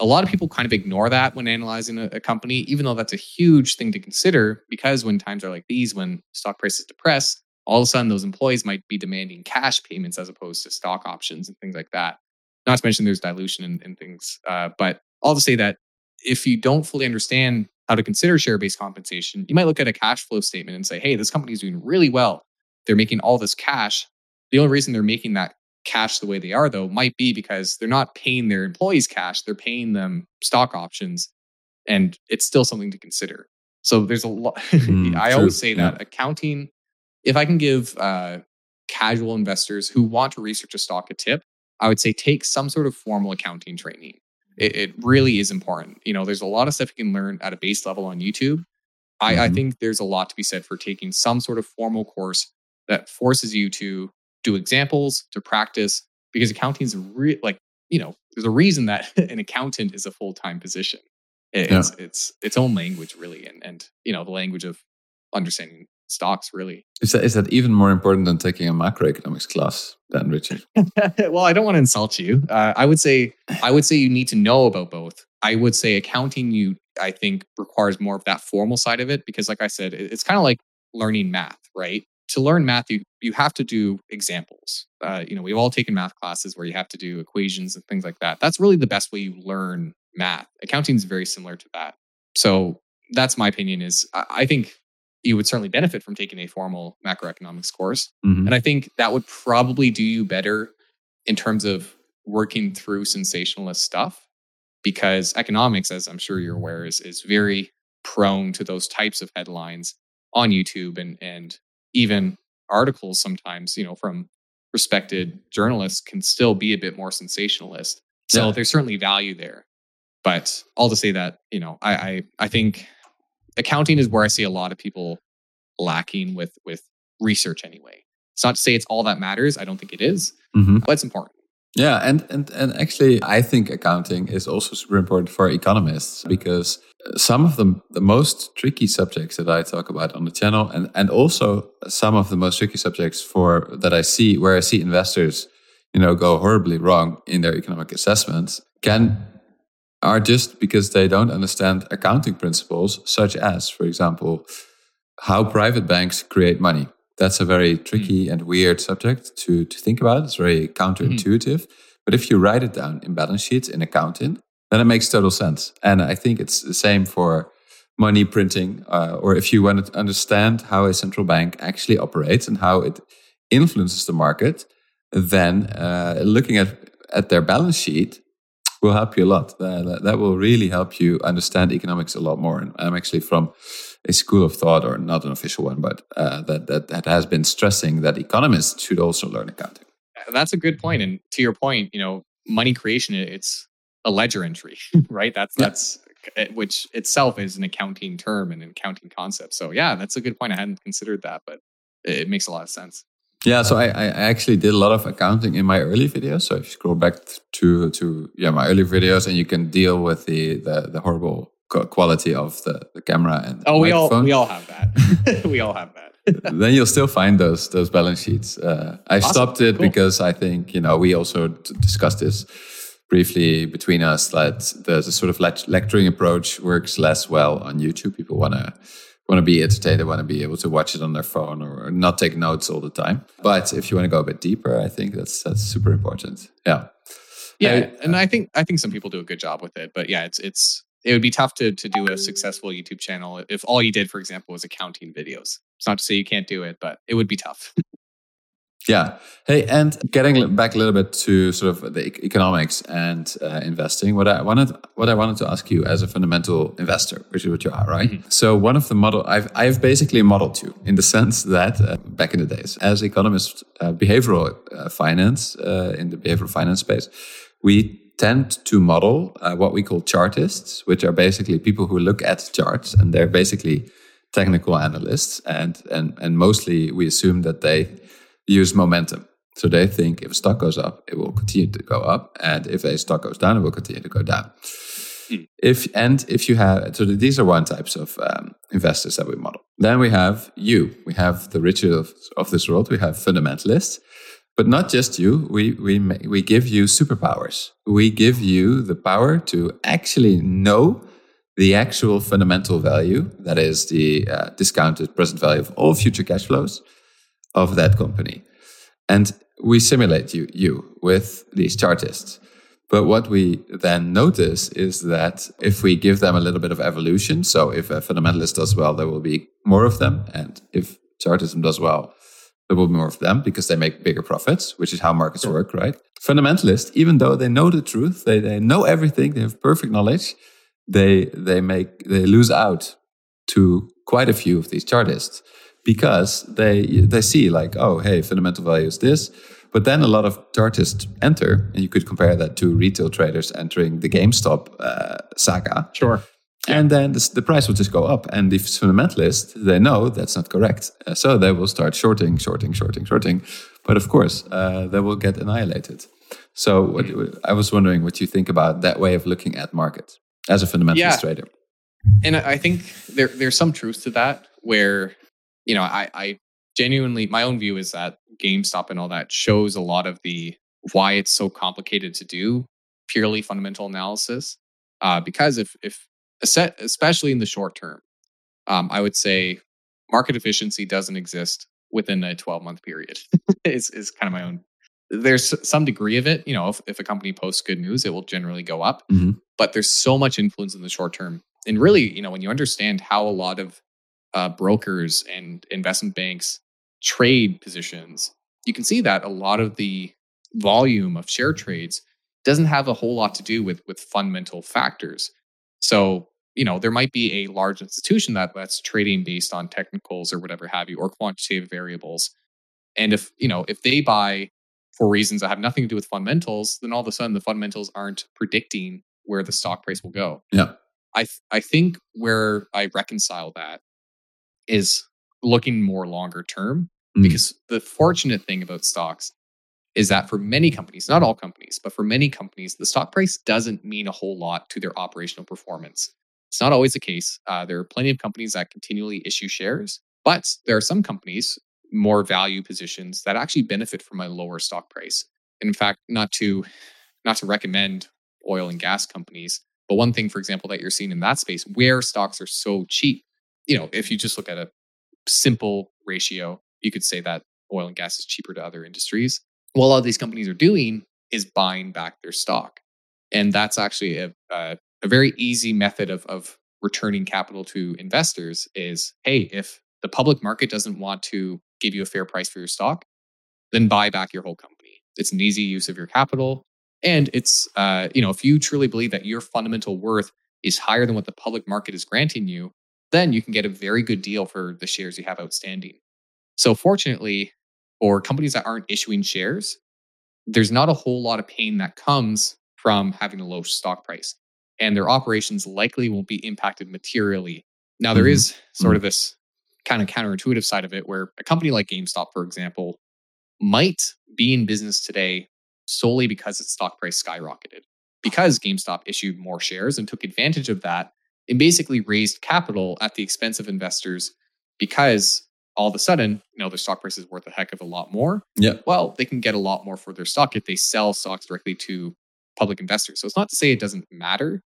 a lot of people kind of ignore that when analyzing a, a, company, even though that's a huge thing to consider. Because when times are like these, when stock prices depress, all of a sudden those employees might be demanding cash payments as opposed to stock options and things like that. Not to mention there's dilution and, and things. Uh, but all to say that if you don't fully understand how to consider share based compensation, you might look at a cash flow statement and say, hey, this company is doing really well. They're making all this cash. The only reason they're making that cash the way they are though might be because they're not paying their employees cash they're paying them stock options and it's still something to consider so there's a lot <laughs> mm, i true. always say that yeah. accounting if i can give uh, casual investors who want to research a stock a tip i would say take some sort of formal accounting training it, it really is important you know there's a lot of stuff you can learn at a base level on youtube I, mm-hmm. I think there's a lot to be said for taking some sort of formal course that forces you to do examples, to practice, because accounting is re- like, you know, there's a reason that <laughs> an accountant is a full time position. It's, yeah. it's its own language, really, and and you know the language of understanding stocks. Really, is that is that even more important than taking a macroeconomics class, then, Richard? <laughs> well, I don't want to insult you. Uh, I would say I would say you need to know about both. I would say accounting, you I think requires more of that formal side of it because, like I said, it's kind of like learning math, right? To learn math, you, you have to do examples. Uh, you know, we've all taken math classes where you have to do equations and things like that. That's really the best way you learn math. Accounting is very similar to that. So that's my opinion is I think you would certainly benefit from taking a formal macroeconomics course. Mm-hmm. And I think that would probably do you better in terms of working through sensationalist stuff because economics, as I'm sure you're aware, is, is very prone to those types of headlines on YouTube and, and even articles sometimes, you know, from respected journalists can still be a bit more sensationalist. So yeah. there's certainly value there. But all to say that, you know, I, I I think accounting is where I see a lot of people lacking with with research anyway. It's not to say it's all that matters. I don't think it is, mm-hmm. but it's important. Yeah, and, and and actually, I think accounting is also super important for economists because some of the the most tricky subjects that I talk about on the channel, and and also some of the most tricky subjects for that I see where I see investors, you know, go horribly wrong in their economic assessments, can are just because they don't understand accounting principles, such as, for example, how private banks create money. That's a very tricky mm. and weird subject to, to think about. It's very counterintuitive. Mm. But if you write it down in balance sheets in accounting, then it makes total sense. And I think it's the same for money printing, uh, or if you want to understand how a central bank actually operates and how it influences the market, then uh, looking at, at their balance sheet will help you a lot. That, that will really help you understand economics a lot more. And I'm actually from a school of thought, or not an official one, but uh, that, that that has been stressing that economists should also learn accounting. That's a good point. And to your point, you know, money creation it's a ledger entry, <laughs> right? That's yeah. that's eh, which itself is an accounting term and an accounting concept. So yeah, that's a good point. I hadn't considered that, but it makes a lot of sense. Yeah, so I, I actually did a lot of accounting in my early videos. So if you scroll back to to yeah my early videos, and you can deal with the the, the horrible quality of the, the camera and oh, we all we all have that. <laughs> we all have that. <laughs> then you'll still find those those balance sheets. Uh, I awesome. stopped it cool. because I think you know we also discussed this briefly between us that the, the sort of lecturing approach works less well on YouTube. People want to want to be entertained, they want to be able to watch it on their phone or not take notes all the time. But if you want to go a bit deeper, I think that's that's super important. Yeah. Yeah, I, and I think I think some people do a good job with it, but yeah, it's it's it would be tough to to do a successful YouTube channel if all you did, for example, was accounting videos. It's not to say you can't do it, but it would be tough. <laughs> Yeah. Hey, and getting back a little bit to sort of the economics and uh, investing, what I wanted, what I wanted to ask you as a fundamental investor, which is what you are, right? Mm-hmm. So one of the model, I've, I've basically modeled you in the sense that uh, back in the days, as economists, uh, behavioral uh, finance uh, in the behavioral finance space, we tend to model uh, what we call chartists, which are basically people who look at charts, and they're basically technical analysts, and and and mostly we assume that they use momentum. So they think if a stock goes up, it will continue to go up, and if a stock goes down, it will continue to go down. Mm. If and if you have so these are one types of um, investors that we model. Then we have you. We have the riches of, of this world. We have fundamentalists, but not just you. We we we give you superpowers. We give you the power to actually know the actual fundamental value, that is the uh, discounted present value of all future cash flows of that company. And we simulate you, you with these chartists. But what we then notice is that if we give them a little bit of evolution, so if a fundamentalist does well, there will be more of them. And if chartism does well, there will be more of them because they make bigger profits, which is how markets sure. work, right? Fundamentalists, even though they know the truth, they, they know everything, they have perfect knowledge, they they make they lose out to quite a few of these chartists because they they see like oh hey fundamental value is this but then a lot of chartists enter and you could compare that to retail traders entering the gamestop uh, saga sure and then the, the, price will just go up and the fundamentalists they know that's not correct uh, so they will start shorting shorting shorting shorting but of course uh, they will get annihilated so what, hmm. i was wondering what you think about that way of looking at markets as a fundamentalist yeah. trader and i think there, there's some truth to that where you know, I, I genuinely, my own view is that GameStop and all that shows a lot of the why it's so complicated to do purely fundamental analysis. Uh, because if, if, especially in the short term, um, I would say market efficiency doesn't exist within a 12 month period <laughs> is, is kind of my own there's some degree of it you know if, if a company posts good news it will generally go up mm-hmm. but there's so much influence in the short term and really you know when you understand how a lot of uh, brokers and investment banks trade positions, you can see that a lot of the volume of share trades doesn't have a whole lot to do with with fundamental factors. So, you know, there might be a large institution that that's trading based on technicals or whatever have you, or quantitative variables. And if, you know, if they buy for reasons that have nothing to do with fundamentals, then all of a sudden the fundamentals aren't predicting where the stock price will go. Yeah. I th- I think where I reconcile that is looking more longer term mm. because the fortunate thing about stocks is that for many companies, not all companies, but for many companies, the stock price doesn't mean a whole lot to their operational performance. It's not always the case. Uh, there are plenty of companies that continually issue shares, but there are some companies, more value positions, that actually benefit from a lower stock price. And in fact, not to not to recommend oil and gas companies, but one thing, for example, that you're seeing in that space where stocks are so cheap, you know, if you just look at a simple ratio, you could say that oil and gas is cheaper to other industries what a lot of these companies are doing is buying back their stock. And that's actually a, a, a very easy method of, of returning capital to investors is, hey, if the public market doesn't want to give you a fair price for your stock, then buy back your whole company. It's an easy use of your capital. And it's, uh, you know, if you truly believe that your fundamental worth is higher than what the public market is granting you, then you can get a very good deal for the shares you have outstanding. So, fortunately, for companies that aren't issuing shares, there's not a whole lot of pain that comes from having a low stock price. And their operations likely won't be impacted materially. Now, there mm-hmm. is sort mm-hmm. of this kind of counterintuitive side of it where a company like GameStop, for example, might be in business today solely because its stock price skyrocketed. Because GameStop issued more shares and took advantage of that and basically raised capital at the expense of investors because all of a sudden, you know, their stock price is worth a heck of a lot more. Yeah. Well, they can get a lot more for their stock if they sell stocks directly to public investors. So it's not to say it doesn't matter,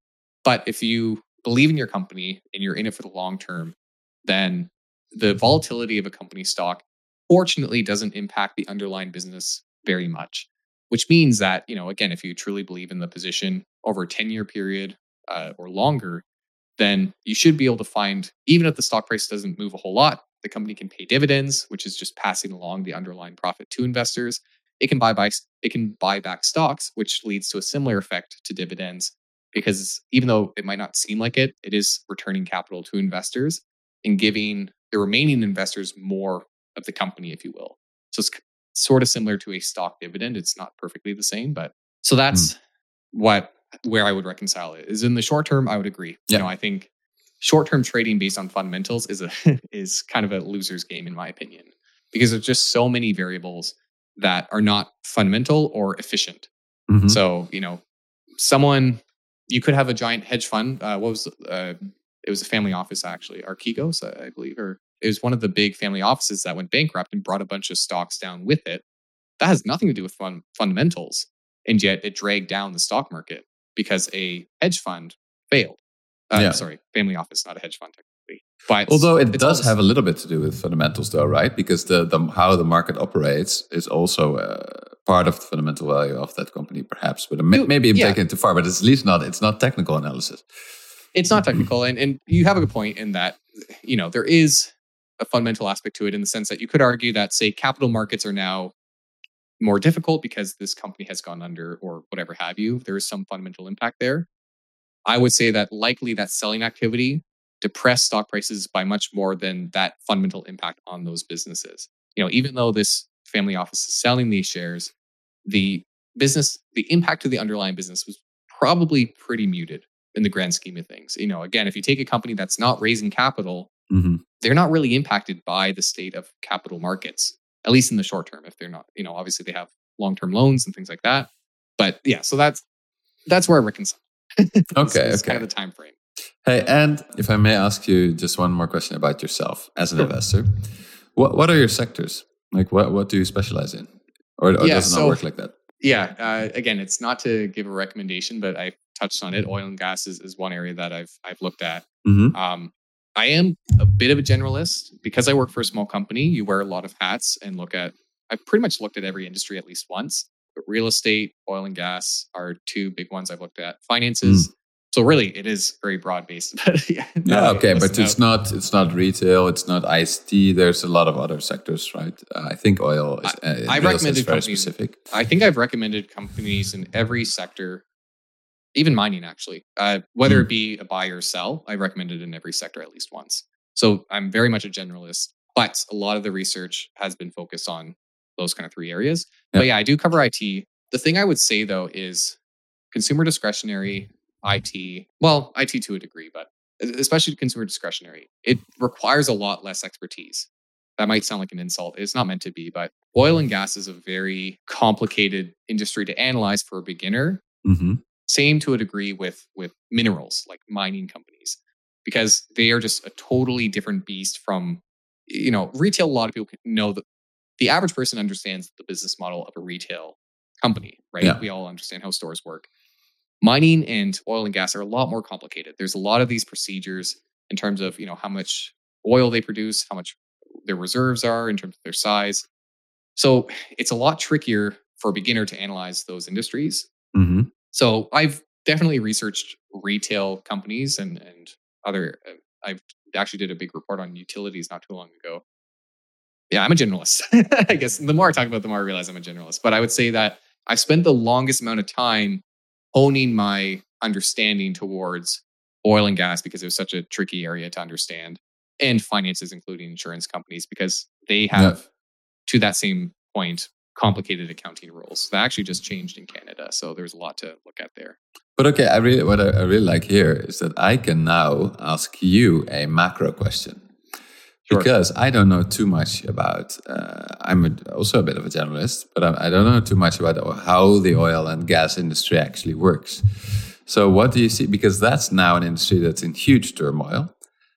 but if you believe in your company and you're in it for the long term, then the volatility of a company stock fortunately doesn't impact the underlying business very much. Which means that, you know, again, if you truly believe in the position over a 10 year period uh, or longer, then you should be able to find, even if the stock price doesn't move a whole lot, the company can pay dividends, which is just passing along the underlying profit to investors. It can buy by it can buy back stocks, which leads to a similar effect to dividends because even though it might not seem like it, it is returning capital to investors and giving the remaining investors more of the company, if you will. So it's sort of similar to a stock dividend. It's not perfectly the same, but so that's mm. what where I would reconcile it. Is in the short term, I would agree. Yeah. You know, I think short-term trading based on fundamentals is a <laughs> is kind of a loser's game in my opinion because there's just so many variables that are not fundamental or efficient. Mm-hmm. So, you know, someone you could have a giant hedge fund. Uh, what was uh, it was a family office actually, Archegos, I believe, or it was one of the big family offices that went bankrupt and brought a bunch of stocks down with it. That has nothing to do with fun, fundamentals, and yet it dragged down the stock market because a hedge fund failed. Uh, yeah. Sorry, family office, not a hedge fund technically. But although it does have a little bit to do with fundamentals, though, right? Because the, the how the market operates is also uh, part of the fundamental value of that company, perhaps. But maybe I'm yeah. taking it too far. But it's at least not. It's not technical analysis. It's not mm-hmm. technical, and and you have a good point in that you know there is a fundamental aspect to it in the sense that you could argue that say capital markets are now more difficult because this company has gone under or whatever have you. There is some fundamental impact there. I would say that likely that selling activity depressed stock prices by much more than that fundamental impact on those businesses. You know, even though this family office is selling these shares, the business, the impact to the underlying business was probably pretty muted in the grand scheme of things. You know, again, if you take a company that's not raising capital, mm-hmm. they're not really impacted by the state of capital markets, at least in the short term. If they're not, you know, obviously they have long term loans and things like that. But yeah, so that's that's where I reconcile. <laughs> okay, it's okay. kind of the time frame. Hey, and if I may ask you just one more question about yourself as an sure. investor, what what are your sectors? Like, what what do you specialize in, or, or yeah, does it not so, work like that? Yeah, uh, again, it's not to give a recommendation, but I touched on it. Oil and gas is, is one area that I've I've looked at. Mm-hmm. Um, I am a bit of a generalist because I work for a small company. You wear a lot of hats and look at. I've pretty much looked at every industry at least once. But real estate, oil and gas are two big ones I've looked at. Finances, mm. So really, it is very broad based. <laughs> yeah, yeah okay, but it's not it's not retail, it's not ICT. There's a lot of other sectors, right? Uh, I think oil. Is, I, uh, I recommended very companies, specific. I think I've recommended companies in every sector, even mining actually. Uh, whether mm. it be a buy or sell, I recommended in every sector at least once. So I'm very much a generalist, but a lot of the research has been focused on those kind of three areas. Yep. But yeah, I do cover IT. The thing I would say though is consumer discretionary IT, well, IT to a degree, but especially consumer discretionary, it requires a lot less expertise. That might sound like an insult. It's not meant to be, but oil and gas is a very complicated industry to analyze for a beginner. Mm-hmm. Same to a degree with with minerals, like mining companies, because they are just a totally different beast from, you know, retail. A lot of people know that the average person understands the business model of a retail company, right? Yeah. We all understand how stores work. Mining and oil and gas are a lot more complicated. There's a lot of these procedures in terms of, you know, how much oil they produce, how much their reserves are in terms of their size. So it's a lot trickier for a beginner to analyze those industries. Mm-hmm. So I've definitely researched retail companies and and other. Uh, I've actually did a big report on utilities not too long ago, yeah, I'm a generalist. <laughs> I guess the more I talk about, the more I realize I'm a generalist. But I would say that I spent the longest amount of time honing my understanding towards oil and gas because it was such a tricky area to understand, and finances, including insurance companies, because they have, yeah. to that same point, complicated accounting rules. That actually just changed in Canada, so there's a lot to look at there. But okay, I really what I, I really like here is that I can now ask you a macro question. Sure. Because I don't know too much about, uh, I'm a, also a bit of a generalist, but I, I don't know too much about how the oil and gas industry actually works. So, what do you see? Because that's now an industry that's in huge turmoil.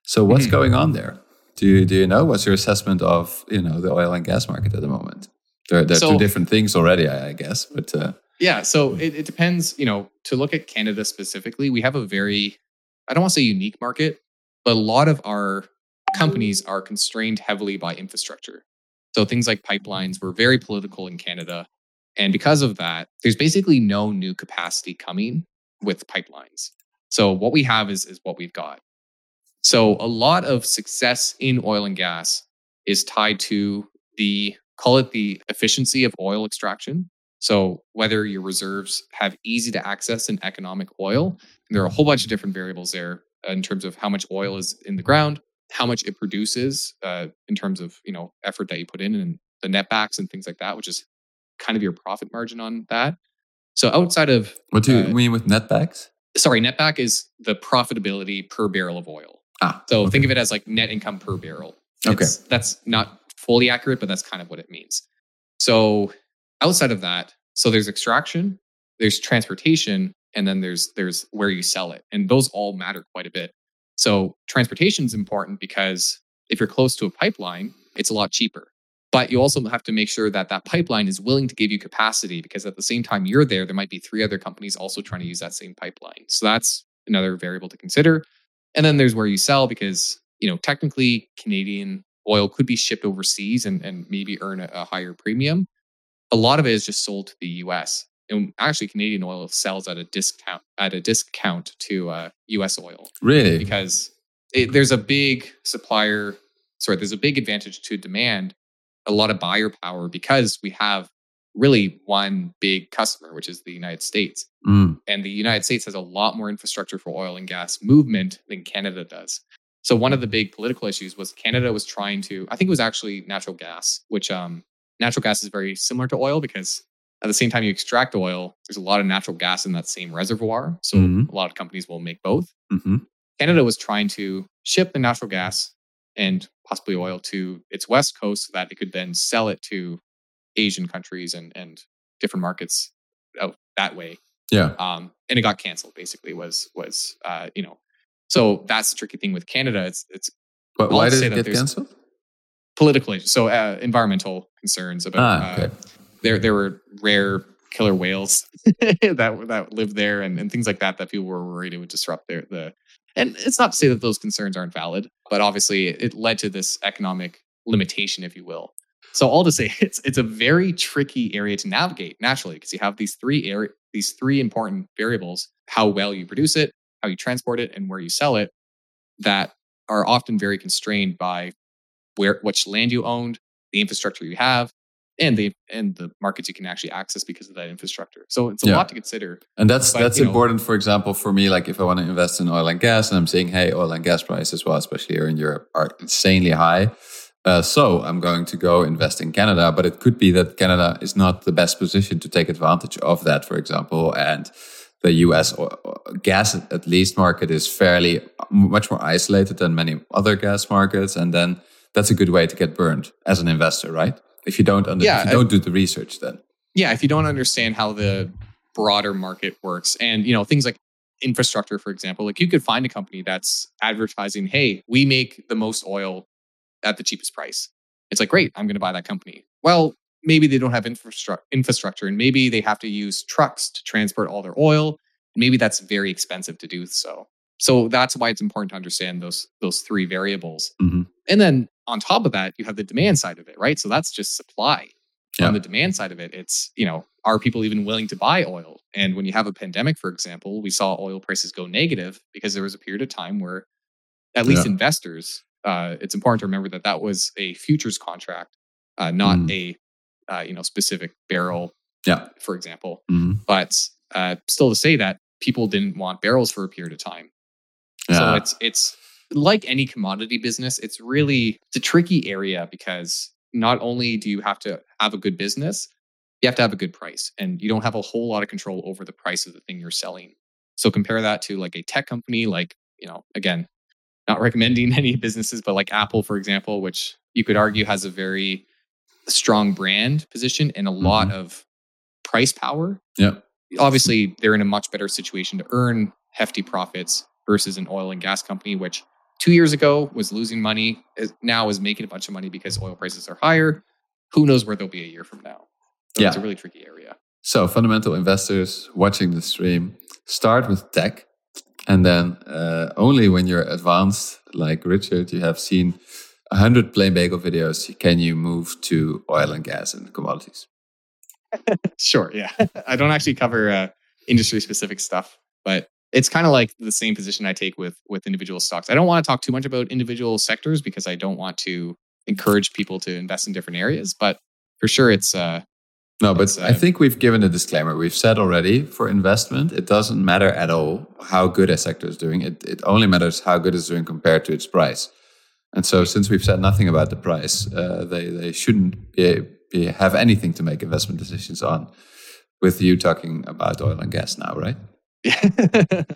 So, what's mm. going on there? Do you, do you know? What's your assessment of you know the oil and gas market at the moment? There, there are so, two different things already, I, I guess. But uh, yeah, so it, it depends. You know, to look at Canada specifically, we have a very, I don't want to say unique market, but a lot of our companies are constrained heavily by infrastructure. So things like pipelines were very political in Canada. And because of that, there's basically no new capacity coming with pipelines. So what we have is, is what we've got. So a lot of success in oil and gas is tied to the call it the efficiency of oil extraction. So whether your reserves have easy to access and economic oil, there are a whole bunch of different variables there in terms of how much oil is in the ground, how much it produces uh, in terms of you know effort that you put in and the netbacks and things like that, which is kind of your profit margin on that. So outside of what do you uh, mean with netbacks? Sorry, netback is the profitability per barrel of oil. Ah, so okay. think of it as like net income per barrel. Okay, that's not fully accurate, but that's kind of what it means. So outside of that, so there's extraction, there's transportation, and then there's there's where you sell it, and those all matter quite a bit. So transportation is important because if you're close to a pipeline, it's a lot cheaper. But you also have to make sure that that pipeline is willing to give you capacity because at the same time you're there, there might be three other companies also trying to use that same pipeline. So that's another variable to consider. And then there's where you sell because, you know, technically Canadian oil could be shipped overseas and, and maybe earn a, a higher premium. A lot of it is just sold to the US and actually Canadian oil sells at a discount at a discount to uh, U.S. oil. Really? Because it, there's a big supplier. Sorry, there's a big advantage to demand, a lot of buyer power because we have really one big customer, which is the United States. Mm. And the United States has a lot more infrastructure for oil and gas movement than Canada does. So one of the big political issues was Canada was trying to, I think it was actually natural gas, which um, natural gas is very similar to oil because at the same time you extract oil, there's a lot of natural gas in that same reservoir. So mm-hmm. a lot of companies will make both. Mm-hmm. Canada was trying to ship the natural gas and possibly oil to its west coast so that it could then sell it to Asian countries and, and different markets out that way. Yeah. Um, and it got canceled basically was, was, uh, you know, so that's the tricky thing with Canada. It's, it's, but why did it get canceled? Politically. So, uh, environmental concerns about, ah, okay. uh, there there were rare killer whales <laughs> that that lived there and, and things like that that people were worried it would disrupt their the and it's not to say that those concerns aren't valid but obviously it led to this economic limitation if you will. So all to say <laughs> it's it's a very tricky area to navigate naturally because you have these three area these three important variables how well you produce it how you transport it, and where you sell it that are often very constrained by where which land you owned, the infrastructure you have, and the and the markets you can actually access because of that infrastructure. So it's a yeah. lot to consider. And that's but, that's important. Know, for example, for me, like if I want to invest in oil and gas, and I'm seeing, hey, oil and gas prices, well, especially here in Europe, are insanely high. Uh, so I'm going to go invest in Canada, but it could be that Canada is not the best position to take advantage of that, for example, and the US gas at least market is fairly much more isolated than many other gas markets, and then that's a good way to get burned as an investor, right? If you don't under, yeah, if you don't do the research, then yeah, if you don't understand how the broader market works, and you know things like infrastructure, for example, like you could find a company that's advertising, "Hey, we make the most oil at the cheapest price." It's like, great, I'm going to buy that company. Well, maybe they don't have infrastructure infrastructure and maybe they have to use trucks to transport all their oil. Maybe that's very expensive to do so. So that's why it's important to understand those those three variables. Mm-hmm. And then on top of that, you have the demand side of it, right? So that's just supply. Yeah. On the demand side of it, it's, you know, are people even willing to buy oil? And when you have a pandemic, for example, we saw oil prices go negative because there was a period of time where at least yeah. investors, uh, it's important to remember that that was a futures contract, uh, not mm. a, uh, you know, specific barrel, yeah. for example. Mm. But uh, still to say that people didn't want barrels for a period of time. Yeah. So it's, it's, like any commodity business, it's really it's a tricky area because not only do you have to have a good business, you have to have a good price and you don't have a whole lot of control over the price of the thing you're selling. So compare that to like a tech company like, you know, again, not recommending <laughs> any businesses but like Apple for example, which you could argue has a very strong brand position and a mm-hmm. lot of price power. Yeah. Obviously, they're in a much better situation to earn hefty profits versus an oil and gas company which two years ago was losing money, now is making a bunch of money because oil prices are higher. Who knows where they'll be a year from now? So yeah. it's a really tricky area. So, fundamental investors watching the stream, start with tech. And then uh, only when you're advanced, like Richard, you have seen 100 plain bagel videos, can you move to oil and gas and commodities? <laughs> sure. Yeah. I don't actually cover uh, industry specific stuff, but it's kind of like the same position I take with with individual stocks. I don't want to talk too much about individual sectors because I don't want to encourage people to invest in different areas. But for sure, it's uh, no. But uh, I think we've given a disclaimer. We've said already for investment, it doesn't matter at all how good a sector is doing. It it only matters how good it's doing compared to its price. And so, since we've said nothing about the price, uh, they they shouldn't be, be, have anything to make investment decisions on. With you talking about oil and gas now, right? <laughs>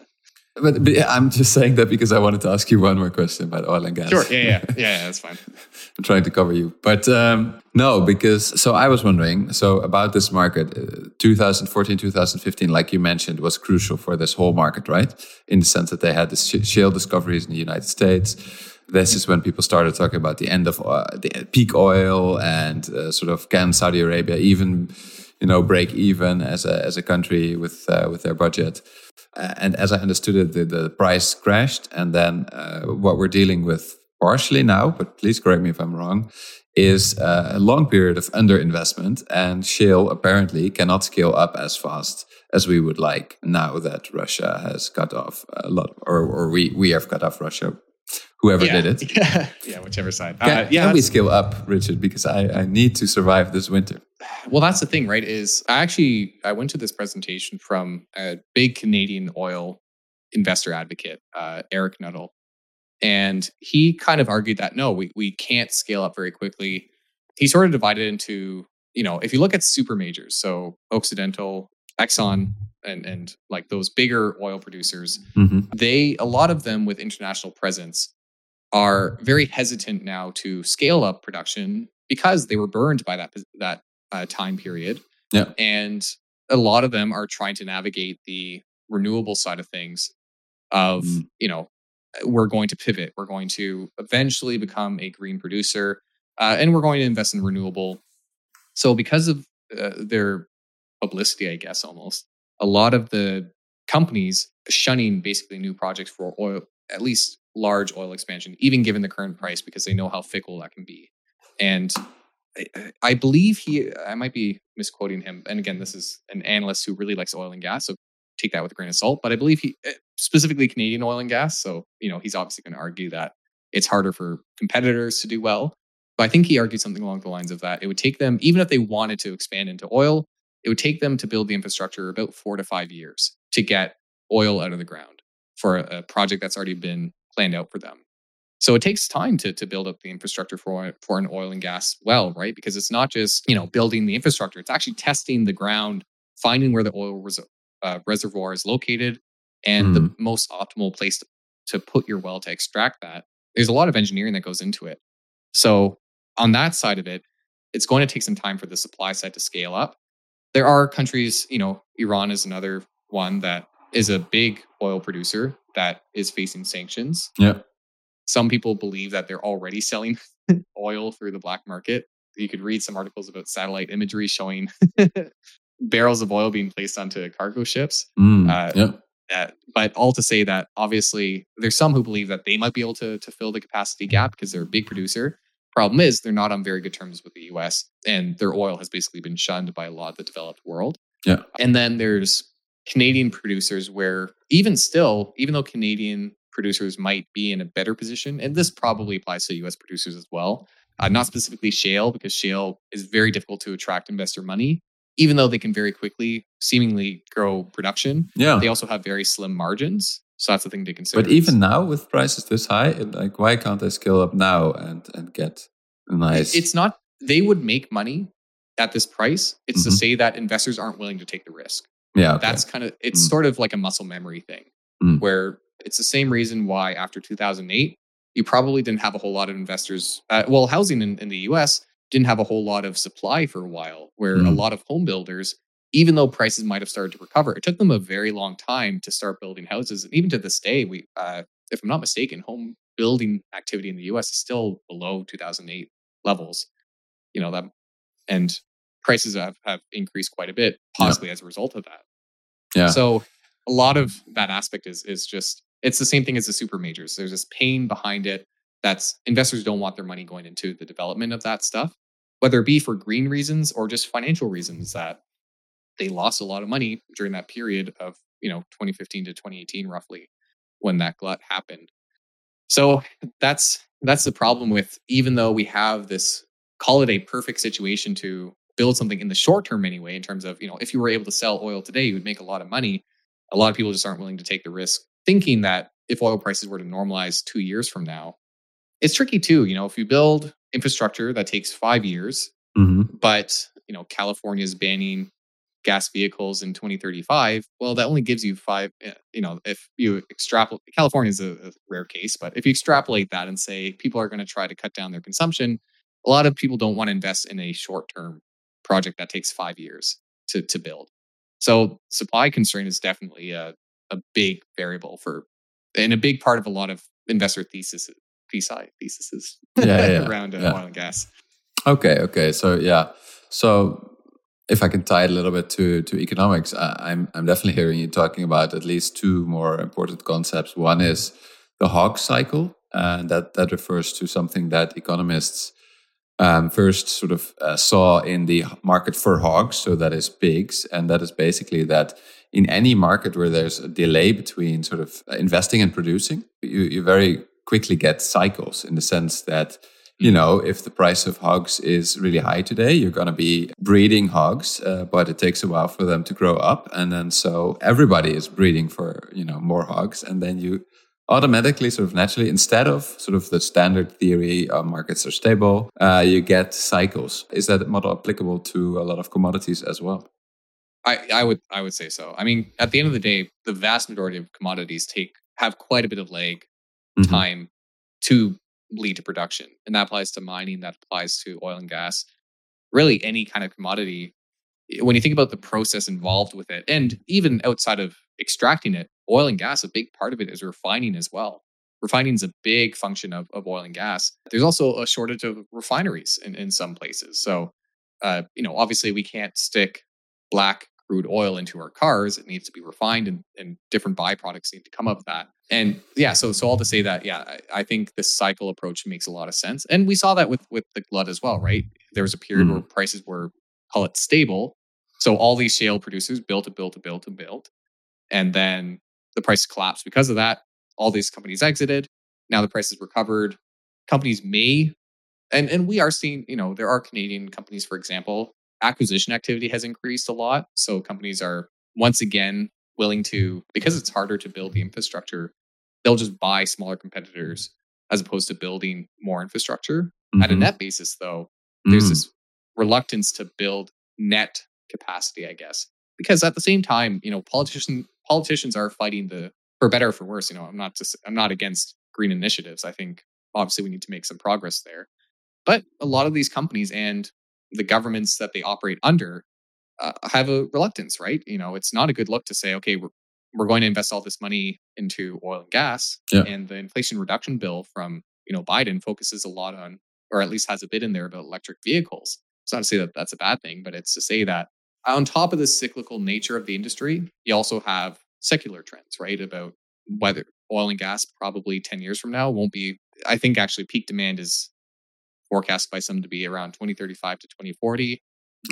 but, but yeah, I'm just saying that because I wanted to ask you one more question about oil and gas. Sure. Yeah, yeah, yeah, yeah that's fine. <laughs> I'm trying to cover you, but um, no, because so I was wondering. So about this market, uh, 2014, 2015, like you mentioned, was crucial for this whole market, right? In the sense that they had the shale discoveries in the United States. This is when people started talking about the end of uh, the peak oil and uh, sort of can Saudi Arabia even you know break even as a as a country with uh, with their budget. Uh, and as I understood it, the, the price crashed, and then uh, what we're dealing with partially now, but please correct me if I'm wrong, is uh, a long period of underinvestment, and shale apparently cannot scale up as fast as we would like now that Russia has cut off a lot, or, or we we have cut off Russia whoever yeah. did it. Yeah, <laughs> yeah whichever side. Can, uh, yeah, can we scale up, Richard? Because I, I need to survive this winter. Well, that's the thing, right? Is I actually I went to this presentation from a big Canadian oil investor advocate, uh, Eric Nuttall, and he kind of argued that no, we we can't scale up very quickly. He sort of divided into you know if you look at super majors, so Occidental, Exxon, and and like those bigger oil producers, mm-hmm. they a lot of them with international presence are very hesitant now to scale up production because they were burned by that that uh, time period. Yeah, and a lot of them are trying to navigate the renewable side of things. Of mm. you know, we're going to pivot. We're going to eventually become a green producer, uh, and we're going to invest in renewable. So because of uh, their publicity, I guess almost a lot of the companies shunning basically new projects for oil, at least large oil expansion, even given the current price, because they know how fickle that can be. And I, believe he, I might be misquoting him. And again, this is an analyst who really likes oil and gas. So take that with a grain of salt. But I believe he, eh, specifically Canadian oil and gas. So, you know, he's obviously going to argue that it's harder for competitors to do well. But I think he argued something along the lines of that. It would take them, even if they wanted to expand into oil, it would take them to build the infrastructure about four to five years to get oil out of the ground for a project that's already been planned out for them. So it takes time to, to build up the infrastructure for, for an oil and gas well, right? Because it's not just, you know, building the infrastructure, it's actually testing the ground, finding where the oil res- uh, reservoir is located and mm. the hmm. most optimal place to, to put your well to extract that. There's a lot of engineering that goes into it. So on that side of it, it's going to take some time for the supply side to scale up. There are countries, you know, Iran is another one that is a big oil producer that is facing sanctions. Yeah. Some people believe that they're already selling <laughs> oil through the black market. You could read some articles about satellite imagery showing <laughs> barrels of oil being placed onto cargo ships. Mm, uh, yeah. Uh, but all to say that obviously there's some who believe that they might be able to, to fill the capacity gap because they're a big producer. Problem is, they're not on very good terms with the US, and their oil has basically been shunned by a lot of the developed world. Yeah. And then there's Canadian producers where even still, even though Canadian producers might be in a better position, and this probably applies to US producers as well, uh, not specifically shale, because shale is very difficult to attract investor money, even though they can very quickly seemingly grow production. Yeah. They also have very slim margins. So that's the thing to consider. But even now with prices this high, like why can't they scale up now and and get nice It's not they would make money at this price. It's mm-hmm. to say that investors aren't willing to take the risk. Yeah. Okay. That's kind of, it's mm. sort of like a muscle memory thing mm. where it's the same reason why after 2008, you probably didn't have a whole lot of investors. Uh, well, housing in, in, the US didn't have a whole lot of supply for a while, where mm. a lot of home builders, even though prices might have started to recover, it took them a very long time to start building houses. And even to this day, we, uh, if I'm not mistaken, home building activity in the US is still below 2008 levels. You know, that, and prices have, have increased quite a bit, possibly yeah. as a result of that. Yeah. So a lot of that aspect is is just it's the same thing as the super majors. There's this pain behind it that's investors don't want their money going into the development of that stuff, whether it be for green reasons or just financial reasons that they lost a lot of money during that period of, you know, 2015 to 2018 roughly when that glut happened. So that's that's the problem with even though we have this call it a perfect situation to build something in the short term anyway, in terms of, you know, if you were able to sell oil today, you would make a lot of money. A lot of people just aren't willing to take the risk, thinking that if oil prices were to normalize two years from now, it's tricky too. You know, if you build infrastructure that takes five years, mm-hmm. but, you know, California is banning gas vehicles in 2035 well that only gives you five eh, you know if you extrapolate california is a, a rare case but if you extrapolate that and say people are going to try to cut down their consumption a lot of people don't want to invest in a short term project that takes five years to, to build. So supply constraint is definitely a, a big variable for and a big part of a lot of investor thesis thesis theses yeah, <laughs> yeah, around uh, yeah. oil and gas. Okay, okay. So yeah. So if I can tie it a little bit to to economics, I, I'm I'm definitely hearing you talking about at least two more important concepts. One is the hog cycle, and that that refers to something that economists um, first sort of uh, saw in the market for hogs, so that is pigs, and that is basically that in any market where there's a delay between sort of investing and producing, you, you very quickly get cycles in the sense that you mm. know if the price of hogs is really high today you're going to be breeding hogs uh, but it takes a while for them to grow up and then so everybody is breeding for you know more hogs and then you automatically, sort of naturally, instead of sort of the standard theory, uh, markets are stable, uh, you get cycles. Is that model applicable to a lot of commodities as well? I, I would I would say so. I mean, at the end of the day, the vast majority of commodities take have quite a bit of lag mm-hmm. time to lead to production, and that applies to mining. That applies to oil and gas. Really, any kind of commodity. When you think about the process involved with it, and even outside of extracting it, oil and gas, a big part of it is refining as well. Refining is a big function of, of oil and gas. There's also a shortage of refineries in, in some places. So, uh, you know, obviously we can't stick black crude oil into our cars. It needs to be refined and, and different byproducts need to come of that. And yeah, so so all to say that, yeah, I, I, think this cycle approach makes a lot of sense. And we saw that with with the glut as well, right? There was a period mm-hmm. where prices were call it stable. So all these shale producers built and built and built and built. And then the price collapsed because of that. All these companies exited. Now the prices recovered. Companies may, and and we are seeing, you know, there are Canadian companies, for example, acquisition activity has increased a lot. So companies are once again willing to because it's harder to build the infrastructure. They'll just buy smaller competitors as opposed to building more infrastructure. Mm-hmm. At a mm-hmm. net basis, though, there's mm. this reluctance to build net capacity, I guess, because at the same time, you know, politicians politicians are fighting the for better or for worse. You know, I'm not just I'm not against green initiatives. I think obviously we need to make some progress there, but a lot of these companies and the governments that they operate under uh, have a reluctance, right? You know, it's not a good look to say, okay, we're we're going to invest all this money into oil and gas, yeah. and the Inflation Reduction Bill from you know Biden focuses a lot on, or at least has a bit in there about electric vehicles. It's not to say that that's a bad thing, but it's to say that on top of the cyclical nature of the industry, you also have secular trends, right? About whether oil and gas probably 10 years from now won't be, I think actually peak demand is forecast by some to be around 2035 to 2040.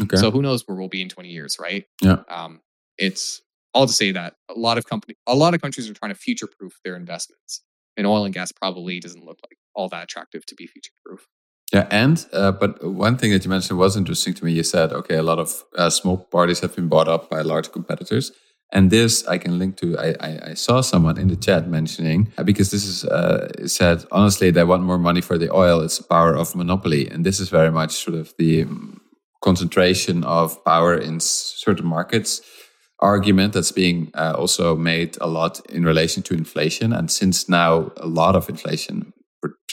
Okay. So who knows where we'll be in 20 years, right? Yeah. Um, it's all to say that a lot of company, a lot of countries are trying to future proof their investments, and oil and gas probably doesn't look like all that attractive to be future proof. Yeah, and uh, but one thing that you mentioned was interesting to me. You said, okay, a lot of uh, small parties have been bought up by large competitors, and this I can link to. I, I, I saw someone in the chat mentioning uh, because this is uh, said honestly they want more money for the oil. It's the power of monopoly, and this is very much sort of the um, concentration of power in certain markets argument that's being uh, also made a lot in relation to inflation. And since now a lot of inflation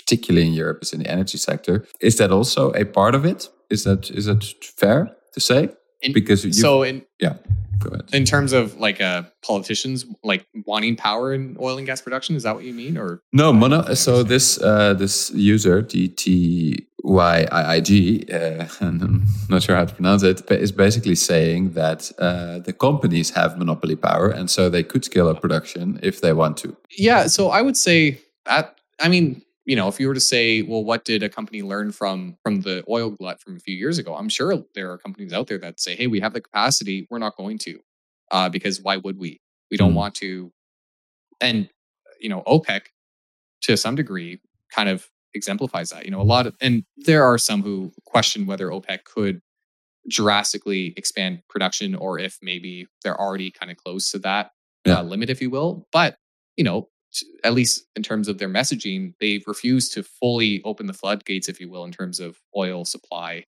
particularly in Europe, is in the energy sector. Is that also a part of it? Is that is that fair to say? In, because so in yeah, go ahead. In terms of like uh, politicians like wanting power in oil and gas production, is that what you mean? Or no, mono. So this uh, this user T T Y I I G, uh, <laughs> and I'm not sure how to pronounce it, but is basically saying that uh, the companies have monopoly power, and so they could scale up production if they want to. Yeah. So I would say that. I mean, you know, if you were to say, well, what did a company learn from from the oil glut from a few years ago? I'm sure there are companies out there that say, hey, we have the capacity, we're not going to, uh, because why would we? We don't mm. want to. And you know, OPEC to some degree kind of exemplifies that. You know, a lot of, and there are some who question whether OPEC could drastically expand production or if maybe they're already kind of close to that yeah. uh, limit, if you will. But you know, at least in terms of their messaging, they've refused to fully open the floodgates, if you will, in terms of oil supply.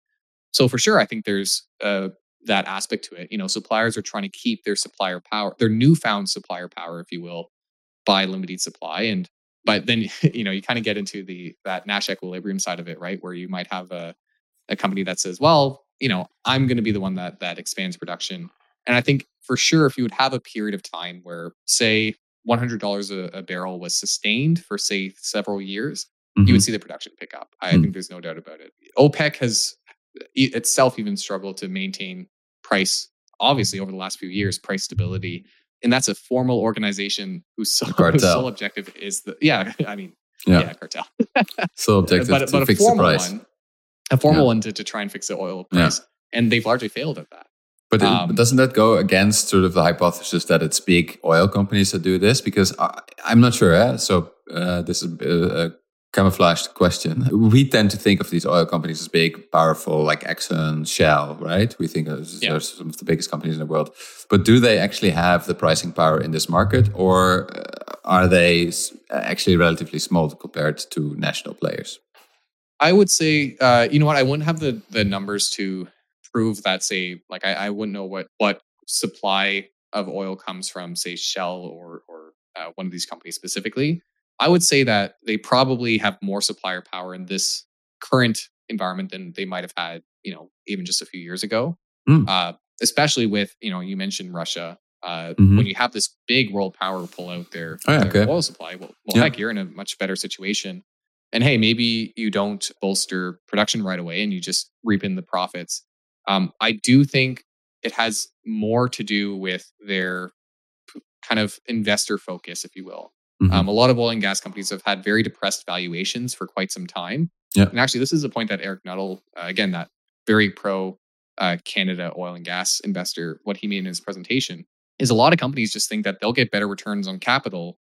So for sure, I think there's uh, that aspect to it. You know, suppliers are trying to keep their supplier power, their newfound supplier power, if you will, by limiting supply. And but then <laughs> you know you kind of get into the that Nash equilibrium side of it, right, where you might have a a company that says, well, you know, I'm going to be the one that that expands production. And I think for sure, if you would have a period of time where, say, $100 a, a barrel was sustained for, say, several years, mm-hmm. you would mm-hmm. see the production pick up. I mm-hmm. think there's no doubt about it. OPEC has itself even struggled to maintain price, obviously, over the last few years, price stability. And that's a formal organization whose <laughs> sole, whose sole objective is the, yeah, <laughs> I mean, yeah, yeah cartel. <laughs> sole objective but, to but fix the price. One, a formal yeah. one to, to try and fix the oil price. Yeah. And they've largely failed at that. But um, doesn't that go against sort of the hypothesis that it's big oil companies that do this? Because I, am not sure. Eh? So uh, this is a, a, camouflaged question. We tend to think of these oil companies as big, powerful, like Exxon, Shell, right? We think of, yeah. they're some of the biggest companies in the world. But do they actually have the pricing power in this market, or uh, are they actually relatively small compared to national players? I would say, uh, you know what? I wouldn't have the the numbers to prove that say like I, I wouldn't know what what supply of oil comes from say Shell or or uh, one of these companies specifically. I would say that they probably have more supplier power in this current environment than they might have had, you know, even just a few years ago. Mm. Uh, especially with, you know, you mentioned Russia. Uh, mm-hmm. When you have this big world power pull out their, oh, yeah, their okay. oil supply, well, well yeah. heck, you're in a much better situation. And hey, maybe you don't bolster production right away and you just reap in the profits. Um, I do think it has more to do with their kind of investor focus, if you will. Mm-hmm. Um, a lot of oil and gas companies have had very depressed valuations for quite some time. And actually, this is a point that Eric Nuttall, uh, again, that very pro uh, Canada oil and gas investor, what he made in his presentation is a lot of companies just think that they'll get better returns on capital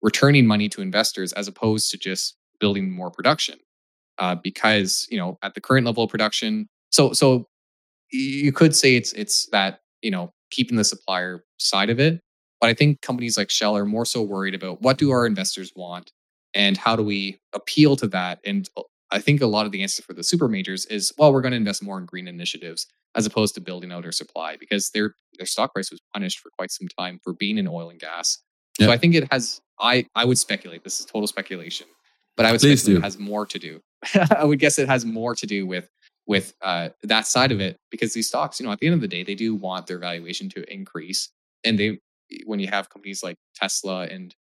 returning money to investors as opposed to just building more production uh, because you know at the current level of production so so you could say it's it's that you know keeping the supplier side of it but i think companies like shell are more so worried about what do our investors want and how do we appeal to that? And uh, i think a lot of the answer for the super majors is well we're going to invest more in green initiatives as opposed to building out our supply because their their stock price was punished for quite some time for being in oil and gas. So i think it has i i would speculate this is total speculation but i would Please speculate do. it has more to do <laughs> i would guess it has more to do with with uh, that side of it because these stocks you know at the end of the day they do want their valuation to increase and they when you have companies like tesla and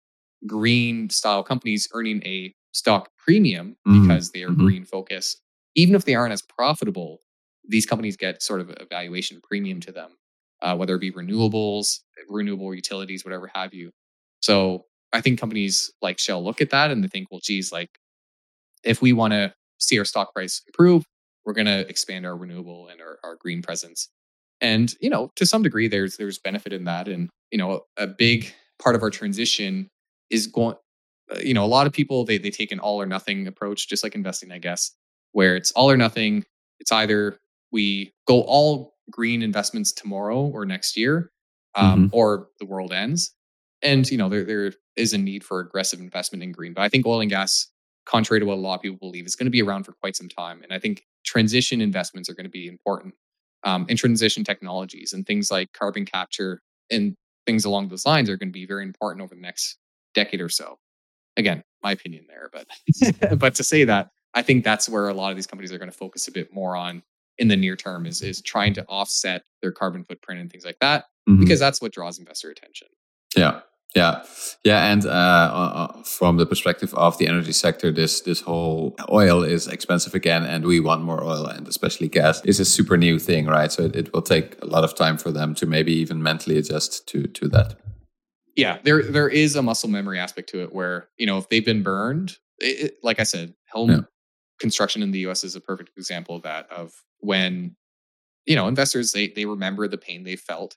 green style companies earning a stock premium mm-hmm. because they are mm-hmm. green focused even if they aren't as profitable these companies get sort of a valuation premium to them uh, whether it be renewables renewable utilities whatever have you so i think companies like shell look at that and they think well geez like if we want to see our stock price improve we're going to expand our renewable and our, our green presence. And you know to some degree there's there's benefit in that. And you know a big part of our transition is going uh, you know a lot of people they they take an all or nothing approach just like investing i guess where it's all or nothing. It's either we go all green investments tomorrow or next year um, mm-hmm. or the world ends. And you know there there is a need for aggressive investment in green. But i think oil and gas contrary to what a lot of people believe is going to be around for quite some time and i think transition investments are going to be important um, and transition technologies and things like carbon capture and things along those lines are going to be very important over the next decade or so. Again, my opinion there, but <laughs> <laughs> but to say that, I think that's where a lot of these companies are going to focus a bit more on in the near term is is trying to offset their carbon footprint and things like that mm-hmm. because that's what draws investor attention. Yeah. Yeah, yeah, and uh, uh, from the perspective of the energy sector, this this whole oil is expensive again, and we want more oil, and especially gas is a super new thing, right? So it, it will take a lot of time for them to maybe even mentally adjust to to that yeah, there there is a muscle memory aspect to it where you know if they've been burned, it, it, like I said, home yeah. construction in the U.S. is a perfect example of that. Of when you know investors they they remember the pain they felt,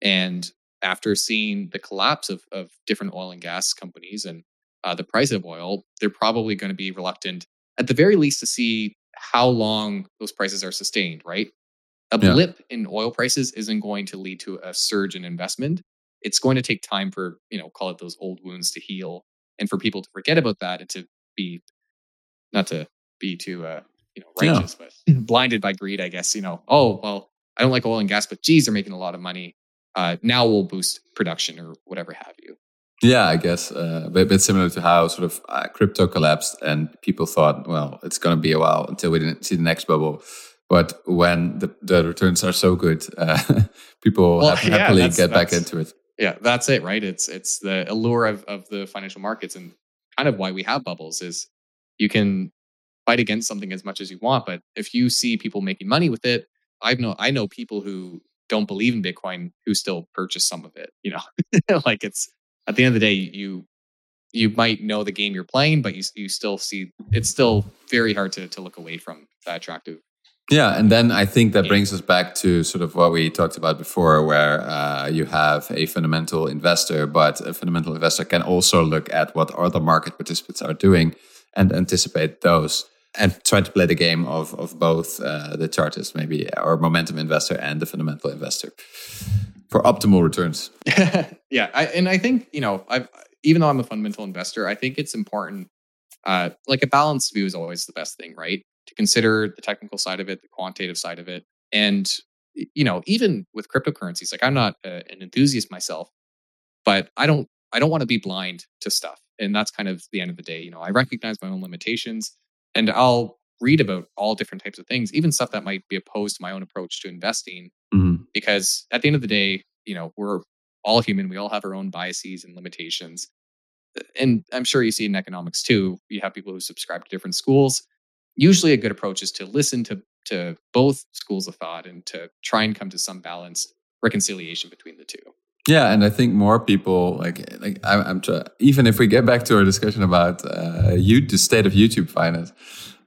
and after seeing the collapse of of different oil and gas companies and uh, the price of oil, they're probably going to be reluctant, at the very least, to see how long those prices are sustained. Right, a blip in oil prices isn't going to lead to a surge in investment it's going to take time for you know call it those old wounds to heal and for people to forget about that and to be not to be too uh you know righteous yeah. but blinded by greed i guess you know oh well i don't like oil and gas but geez they're making a lot of money uh now we'll boost production or whatever have you. Yeah, I guess uh, a bit, similar to how sort of uh, crypto collapsed, and people thought, well, it's going to be a while until we didn't see the next bubble. But when the, the returns are so good, <laughs> uh, people well, yeah, happily get back into it. Yeah that's it right? It's it's the allure of, of the financial markets and kind of why we have bubbles is you can fight against something as much as you want but if you see people making money with it I've know i know people who don't believe in bitcoin who still purchase some of it you know? <laughs> Like it's at the end of the day you you might know the game you're playing but you you still see it's still very hard to to look away from that attractive yeah, and then I think that brings us back to sort of what we talked about before, where uh, you have a fundamental investor, but a fundamental investor can also look at what other market participants are doing and anticipate those and try to play the game of, of both uh, the chartist, maybe, or momentum investor and the fundamental investor for optimal returns. <laughs> yeah, I, and I think, you know, I've, even though I'm a fundamental investor, I think it's important. Uh, like a balanced view is always the best thing, right? to consider the technical side of it, the quantitative side of it. And, you know, even with cryptocurrencies, like I'm not a, an enthusiast myself, but I don't, I don't want to be blind to stuff. And that's kind of the end of the day. You know, I recognize my own limitations and I'll read about all different types of things, even stuff that might be opposed to my own approach to investing. Mm-hmm. Because at the end of the day, you know, we're all human. We all have our own biases and limitations. And I'm sure you see in economics too, you have people who subscribe to different schools usually a good approach is to listen to to both schools of thought and to try and come to some balanced reconciliation between the two. Yeah, and I think more people like like I'm, I'm even if we get back to our discussion about uh, you, the state of YouTube finance,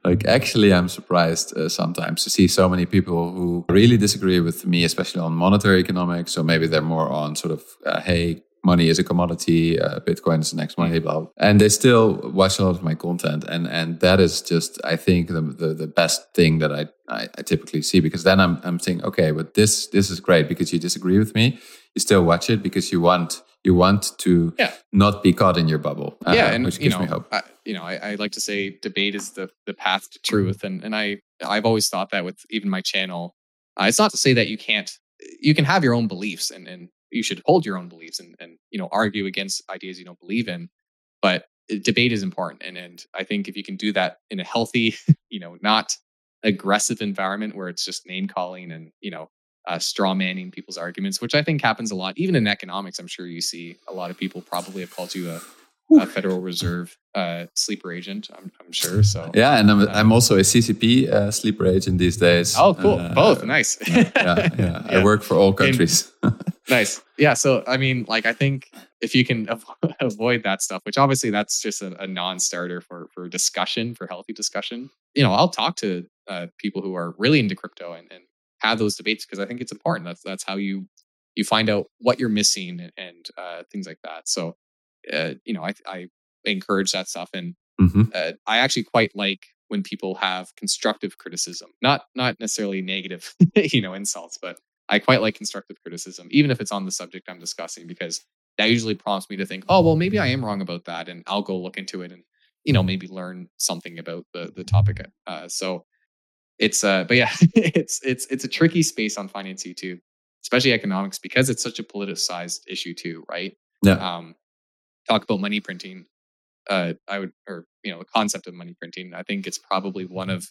like actually i'm surprised uh, sometimes to see so many people who really disagree with me especially on monetary economics. So maybe they're more on sort of uh, hey money is a commodity uh, bitcoin is the next money blah, blah. And they still watch a lot of my content and and that is just i think the the, the best thing that I, I, I typically see because then i'm i'm thinking okay but this this is great because you disagree with me you still watch it because you want you want to yeah. not be caught in your bubble. Uh, yeah, and which gives you know, me hope. I, you know, I, I, like to say debate is the the path to truth, and and I I've always thought that with even my channel. Uh, it's not to say that you can't you can have your own beliefs and and you should hold your own beliefs and and you know argue against ideas you don't believe in, but uh, debate is important, and and I think if you can do that in a healthy, <laughs> you know, not aggressive environment where it's just name calling and you know uh, straw manning people's arguments, which I think happens a lot. Even in economics, I'm sure you see a lot of people probably have called you a, a Federal Reserve uh, sleeper agent. I'm, I'm, sure. <laughs> So yeah, and I'm, uh, I'm also a CCP uh, sleeper agent these days. Oh, cool! Uh, Both nice. yeah, yeah, <laughs> yeah, I work for all countries. <laughs> nice. Yeah. So I mean, like, I think if you can avoid that stuff, which obviously that's just a, a non-starter for for discussion, for healthy discussion. You know, I'll talk to uh, people who are really into crypto and, and have those debates because I think it's important. That's that's how you you find out what you're missing and, and uh, things like that. So, uh, you know, I, I encourage that stuff, and mm-hmm. uh, I actually quite like when people have constructive criticism, not not necessarily negative, <laughs> you know, insults, but I quite like constructive criticism, even if it's on the subject I'm discussing, because that usually prompts me to think, oh, well, maybe I am wrong about that, and I'll go look into it and you know maybe learn something about the the topic. Uh, so it's uh but yeah <laughs> it's it's it's a tricky space on finance youtube especially economics because it's such a politicized issue too right yeah um talk about money printing uh i would or you know the concept of money printing i think it's probably one of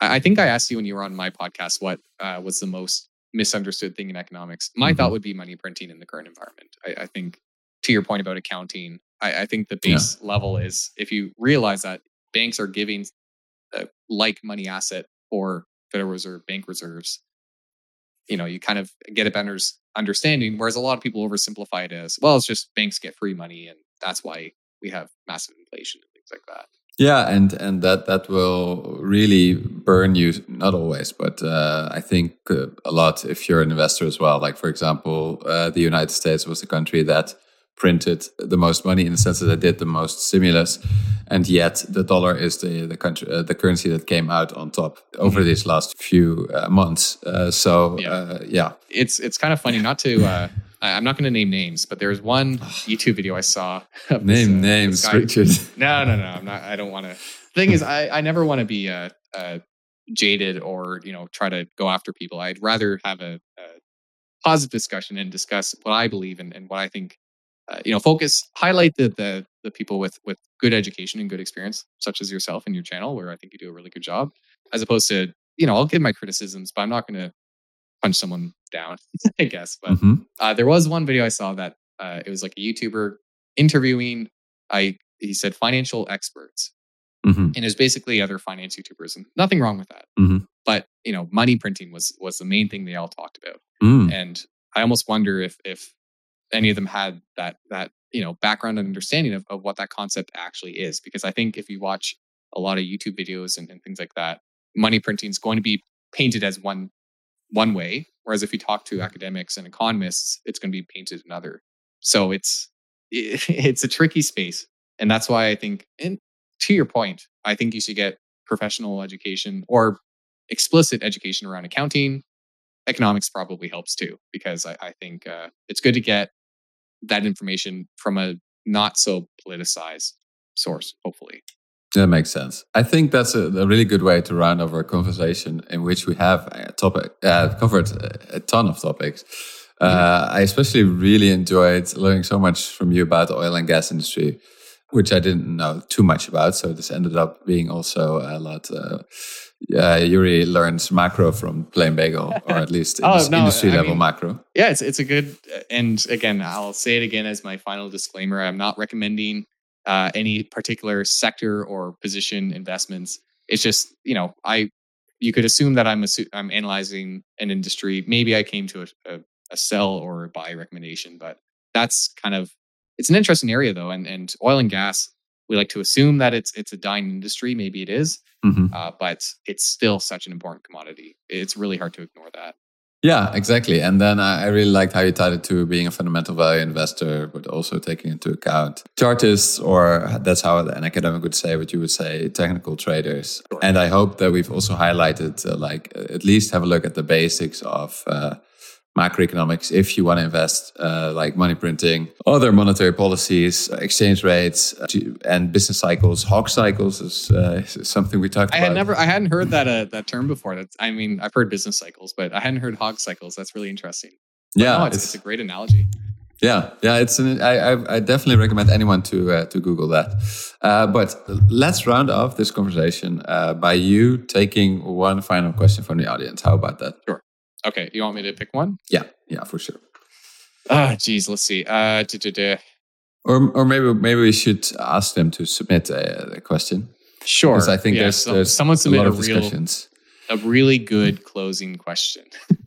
i, I think i asked you when you were on my podcast what uh, was the most misunderstood thing in economics my mm-hmm. thought would be money printing in the current environment i, I think to your point about accounting I, I think the base yeah. level is if you realize that banks are giving a like money asset or Federal Reserve bank reserves, you know, you kind of get a better understanding. Whereas a lot of people oversimplify it as, well, it's just banks get free money, and that's why we have massive inflation and things like that. Yeah, and and that that will really burn you. Not always, but uh, I think uh, a lot if you're an investor as well. Like for example, uh, the United States was the country that printed the most money in the sense that they did the most stimulus, and yet the dollar is the the country uh, the currency that came out on top over mm-hmm. these last few uh, months. Uh, so yeah. Uh, yeah. it's it's kind of funny not to. Uh, I'm not going to name names, but there's one <sighs> YouTube video I saw. Name this, uh, names, this Richard. <laughs> No, no, no. I'm not. I don't want to. Thing is, I I never want to be uh, jaded or you know try to go after people. I'd rather have a, a positive discussion and discuss what I believe and, and what I think uh, you know focus highlight the, the the people with with good education and good experience such as yourself and your channel where i think you do a really good job as opposed to you know i'll give my criticisms but i'm not going to punch someone down <laughs> i guess but mm-hmm. uh, there was one video i saw that uh, it was like a youtuber interviewing i he said financial experts mm-hmm. and it was basically other finance youtubers and nothing wrong with that mm-hmm. but you know money printing was was the main thing they all talked about mm. and i almost wonder if if any of them had that that you know background and understanding of, of what that concept actually is because i think if you watch a lot of youtube videos and, and things like that money printing is going to be painted as one one way whereas if you talk to academics and economists it's going to be painted another. So it's it, <laughs> it's a tricky space and that's why i think and to your point i think you should get professional education or explicit education around accounting. Economics probably helps too because i, I think uh, it's good to get that information from a not so politicized source, hopefully. That makes sense. I think that's a, a, really good way to round off our conversation, in which we have a topic uh, covered a, a, ton of topics. Uh, I especially really enjoyed learning so much from you about the oil and gas industry, which I didn't know too much about. So this ended up being also a lot. Uh, yeah, Joeri learns macro from Plain Bagel, <laughs> or at least oh, no, industry I level mean, macro. Yeah, it's it's a good. And again, I'll say it again as my final disclaimer: I'm not recommending uh, any particular sector or position investments. It's just you know, I you could assume that I'm assu- I'm analyzing an industry. Maybe I came to a, a, a sell or a buy recommendation, but that's kind of it's an interesting area though, and and oil and gas We like to assume that it's it's a dying industry. Maybe it is, mm-hmm. uh, but it's still such an important commodity. It's really hard to ignore that. Yeah, exactly. And then I really liked how you tied it to being a fundamental value investor, but also taking into account chartists, or that's how an academic would say, what you would say, technical traders. And I hope that we've also highlighted, uh, like, at least have a look at the basics of uh, macroeconomics if you want to invest uh, like money printing other monetary policies exchange rates uh, and business cycles. Hog cycles is, uh, is something we talked I about. had never i hadn't heard that uh, that term before. That's i mean i've heard business cycles but i hadn't heard hog cycles. That's really interesting. But yeah no, it's, it's, it's, a great analogy. Yeah yeah it's an, I, I, definitely recommend anyone to uh, to google that. Uh, but let's round off this conversation by you taking one final question from the audience. How about that? Sure Okay, you want me to pick one? Yeah, yeah, for sure. Ah, geez, let's see. Uh, or or maybe maybe we should ask them to submit a, a question. Sure, because I think yeah, there's, so, there's someone submit a, a real, a really good closing question.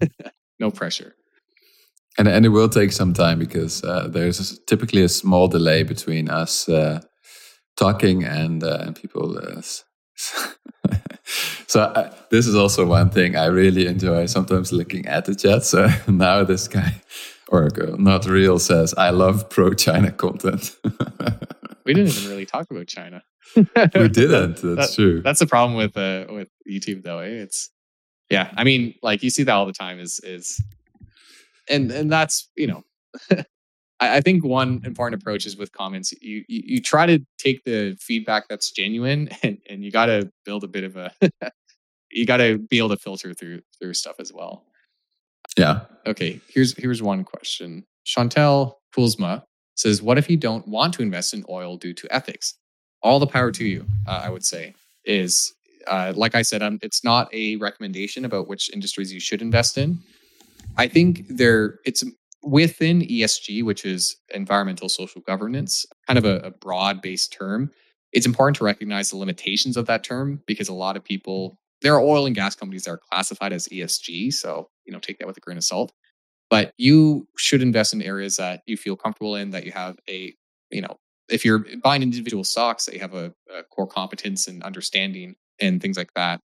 <laughs> no pressure. And and it will take some time because uh, there's typically a small delay between us uh, talking and uh, and people uh, <laughs> so uh, this is also one thing I really enjoy sometimes looking at the chat. So <laughs> now this guy or girl, not real, says, "I love pro China content." <laughs> we didn't even really talk about China. <laughs> we didn't. That's that, true. That's the problem with uh, with YouTube, though. Eh? It's yeah. I mean, like you see that all the time. Is is and and that's you know I, I think one important approach is with comments. You, you, you try to take the feedback that's genuine, and and you got to build a bit of a. you got to be able to filter through through stuff as well. Yeah. Okay. Here's here's one question. Chantel Pulsma says, "What if you don't want to invest in oil due to ethics?" All the power to you. Uh, I would say is uh, like I said, um, it's not a recommendation about which industries you should invest in. I think there it's within ESG, which is environmental social governance, kind of a, a broad based term, it's important to recognize the limitations of that term because a lot of people, there are oil and gas companies that are classified as ESG. So, you know, take that with a grain of salt. But you should invest in areas that you feel comfortable in, that you have a, you know, if you're buying individual stocks, that you have a, a core competence and understanding and things like that.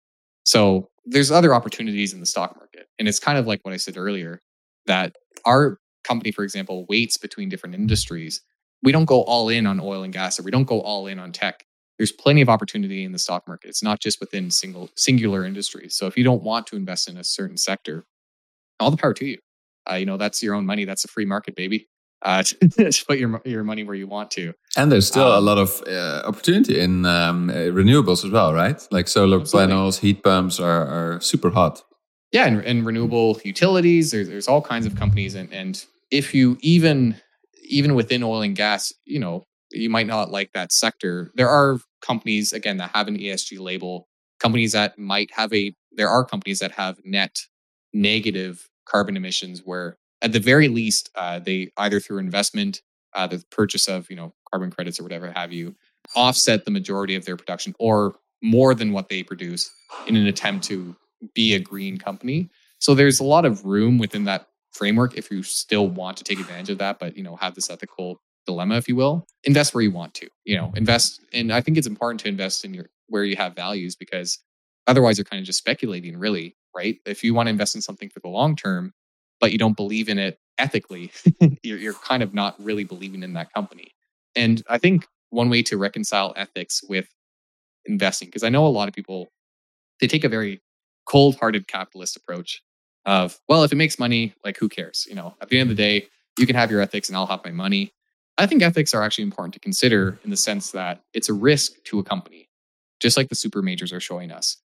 So there's other opportunities in the stock market. And it's kind of like what I said earlier that our company, for example, weights between different industries, we don't go all in on oil and gas or we don't go all in on tech. There's plenty of opportunity in the stock market. It's not just within single singular industries. So if you don't want to invest in a certain sector, all the power to you. Uh, you know that's your own money. That's a free market, baby. Uh, <laughs> put your your money where you want to. And there's still um, a lot of uh, opportunity in um, uh, renewables as well, right? Like solar absolutely. panels, heat pumps are, are super hot. Yeah, and, and renewable utilities. There's there's all kinds of companies, and and if you even even within oil and gas, you know, you might not like that sector. There are companies again that have an ESG label, companies that might have a there are companies that have net negative carbon emissions where at the very least uh, they either through investment uh, the purchase of you know carbon credits or whatever have you offset the majority of their production or more than what they produce in an attempt to be a green company so there's a lot of room within that framework if you still want to take advantage of that, but you know, have this ethical dilemma, if you will. Invest where you want to. You know, invest and I think it's important to invest in your where you have values because otherwise you're kind of just speculating, really, right? If you want to invest in something for the long term, but you don't believe in it ethically, <laughs> you're, you're kind of not really believing in that company. And I think one way to reconcile ethics with investing, because I know a lot of people, they take a very cold hearted capitalist approach of, well, if it makes money, like who cares? You know, at the end of the day, you can have your ethics and I'll have my money. I think ethics are actually important to consider in the sense that it's a risk to a company, just like the super majors are showing us.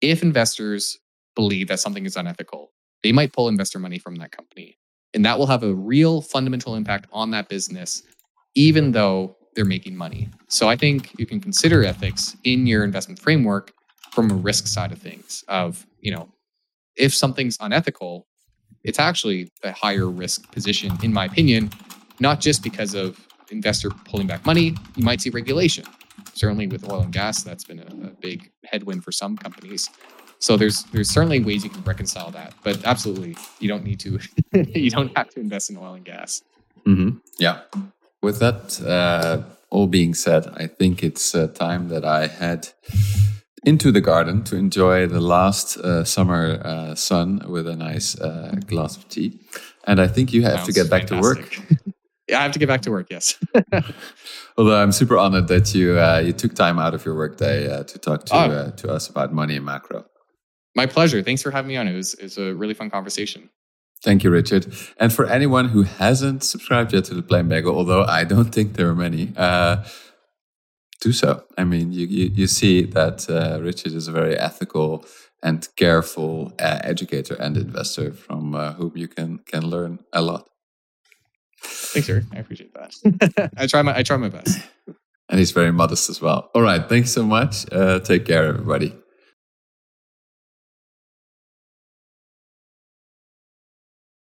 If investors believe that something is unethical, they might pull investor money from that company. And that will have a real fundamental impact on that business, even though they're making money. So I think you can consider ethics in your investment framework from a risk side of things of, you know, if something's unethical, it's actually a higher risk position, in my opinion, not just because of investor pulling back money. You might see regulation. Certainly with oil and gas, that's been a, a big headwind for some companies. So there's there's certainly ways you can reconcile that, but absolutely, you don't need to. <laughs> you don't have to invest in oil and gas. Mm-hmm. Yeah. With that, uh, all being said, I think it's uh, time that I head into the garden to enjoy the last uh, summer uh, sun with a nice uh, glass of tea. And I think you have Sounds to get back fantastic. to work. <laughs> I have to get back to work. Yes. <laughs> Although I'm super honored that you uh, you took time out of your workday uh, to talk to oh. to us about money and macro. My pleasure. Thanks for having me on. It was, it was a really fun conversation. Thank you, Richard. And for anyone who hasn't subscribed yet to the Plain Bagel, although I don't think there are many, uh, do so. I mean, you, you, you see that uh, Richard is a very ethical and careful uh, educator and investor from uh, whom you can can learn a lot. Thanks, sir. I appreciate that. <laughs> I try my I try my best. And he's very modest as well. All right. Thanks so much. Uh, take care, everybody.